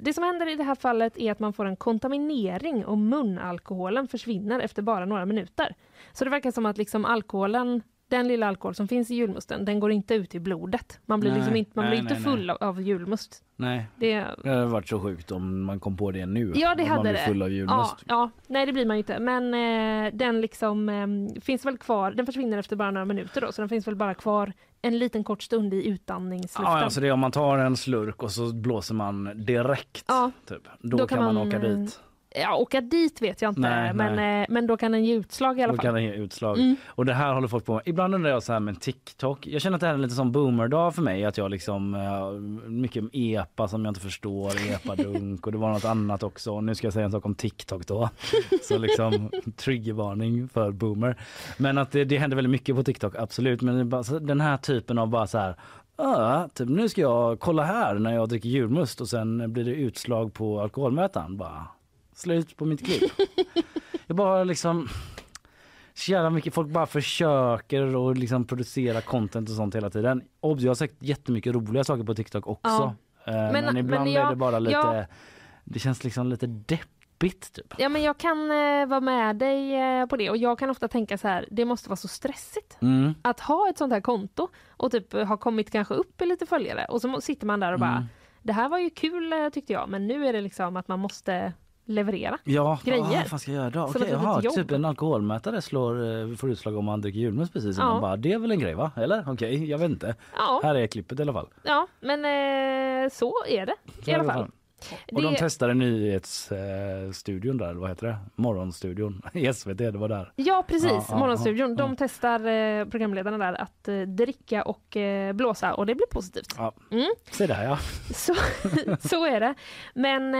det som händer i det här fallet är att man får en kontaminering och munalkoholen försvinner efter bara några minuter. Så det verkar som att liksom alkoholen, den lilla alkohol som finns i julmusten, den går inte ut i blodet. Man blir, Nej, liksom inte, man nej, blir inte nej, full av, av julmust. Nej, Det, det hade varit så sjukt om man kom på det nu. Ja, det hade man blir det. full av julmust. Ja, ja, nej det blir man ju inte. Men eh, den liksom eh, finns väl kvar, den försvinner efter bara några minuter då, så den finns väl bara kvar en liten kort stund i utandningsluften. Ja, alltså det är om man tar en slurk och så blåser man direkt. Ja. Typ. Då, kan man, åka eh, dit. Ja, åka dit vet jag inte, Nej, men, nej. Eh, men då kan den ge utslag i alla Då fall. kan det ge utslag. Mm. Och det här håller folk på med. Ibland undrar jag så här med TikTok. Jag känner att det här är lite som boomerdag för mig. Att jag liksom, eh, mycket epa som jag inte förstår, epadunk och det var något annat också. Och nu ska jag säga en sak om TikTok då. Så liksom triggervarning för boomer. Men att det, det händer väldigt mycket på TikTok, absolut. Men bara, den här typen av bara så här Ja, typ nu ska jag kolla här när jag dricker julmust och sen blir det utslag på alkoholmätaren. Bara slut på mitt klipp. jag bara liksom så jävla mycket folk bara försöker och liksom producera content och sånt hela tiden. Och jag har sagt jättemycket roliga saker på TikTok också. Ja. Eh, Men, Men- ibland men är jag- det bara lite, jag- det känns liksom lite deppigt. Typ. Ja men jag kan eh, vara med dig eh, på det och jag kan ofta tänka så här, det måste vara så stressigt Mm. att ha ett sånt här konto och typ ha kommit kanske upp i lite följare och så sitter man där och bara Mm. det här var ju kul eh, tyckte jag men nu är det liksom att man måste leverera Ja, grejer. vad ska jag göra då? Okej, jobb. typ en alkoholmätare slår, eh, får utslag om man dricker julmust precis. Ja. Bara, det är väl en grej va? Eller? Okej, jag vet inte. Ja. Här är klippet i alla fall. Ja men eh, så är det Så i alla det fall. Och de Det- testade nyhetsstudion där, eller vad heter det? Morgonstudion i SVT, det var där. Ja precis, Ja, ja, Morgonstudion. ja, De testar eh, programledarna där att eh, dricka och eh, blåsa och det blir positivt. Ja. Mm. Se där ja. Så, så är det. Men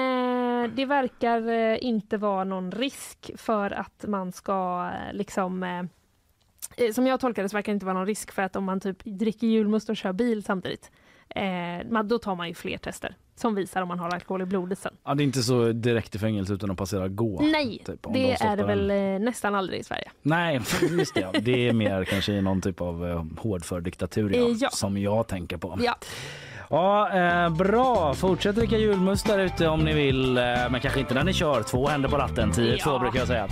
det verkar inte vara någon risk för att man ska liksom som jag tolkar det så verkar det inte vara någon risk för att om man typ dricker julmust och kör bil samtidigt, eh, då tar man ju fler tester som visar om man har alkohol i blodet sen. ja. Det är inte så direkt i fängelse utan att passera gå. Nej, typ, det de är det väl eh, nästan aldrig i Sverige. Nej, just det. ja. Det är mer kanske någon typ av eh, hårdför diktatur ja, Eh, ja. som jag tänker på. Ja. Ja, eh, bra. Fortsätt dricka julmust där ute om ni vill. Eh, men kanske inte när ni kör. Två händer på ratten. 10-2 Ja. brukar jag säga.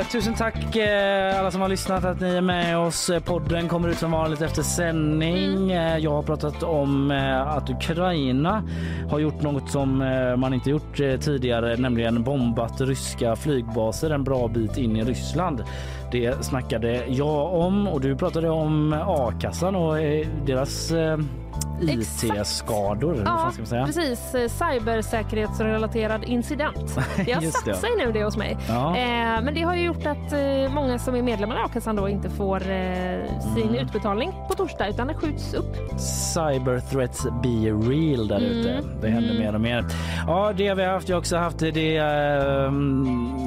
Eh, tusen tack eh, alla som har lyssnat att ni är med oss. Eh, Podden kommer ut som vanligt efter sändning. Eh, jag har pratat om eh, att Ukraina har gjort något som man inte gjort tidigare, nämligen bombat ryska flygbaser en bra bit in i Ryssland. Det snackade jag om och du pratade om a-kassan och eh, deras eh, IT-skador. Ja, precis. Eh, Cybersäkerhetsrelaterad incident. Det har satt sig nu det hos mig. Ja. Eh, men det har ju gjort att eh, många som är medlemmar i a-kassan då inte får eh, sin Mm. utbetalning på torsdag utan det skjuts upp. Cyber threats be real där ute. Mm. Det händer Mm. mer och mer. Ja, det har vi haft. Jag har också haft det, det,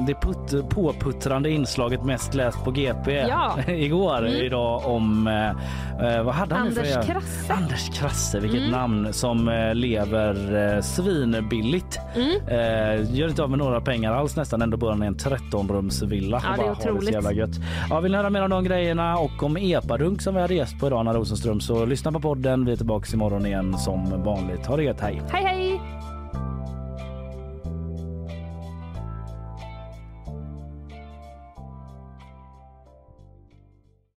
det putt, påputtrande inslaget mest läst på GP Ja. igår. Mm. Idag om, eh, eh, vad hade han Anders för Krasse. Anders Krasse, vilket Mm. namn som eh, lever eh, svinbilligt. Mm. Eh, gör inte av med några pengar alls nästan. Ändå bor han i en 13-rumsvilla. Ja, det är har så otroligt. jävla gött. Ja, vill ni höra mer om de grejerna och om epadunk som vi hade gäst på idag, Anna Rosenström, så lyssna på podden. Vi är tillbaka imorgon igen som vanligt. Ha det gött, hej! Hej hej!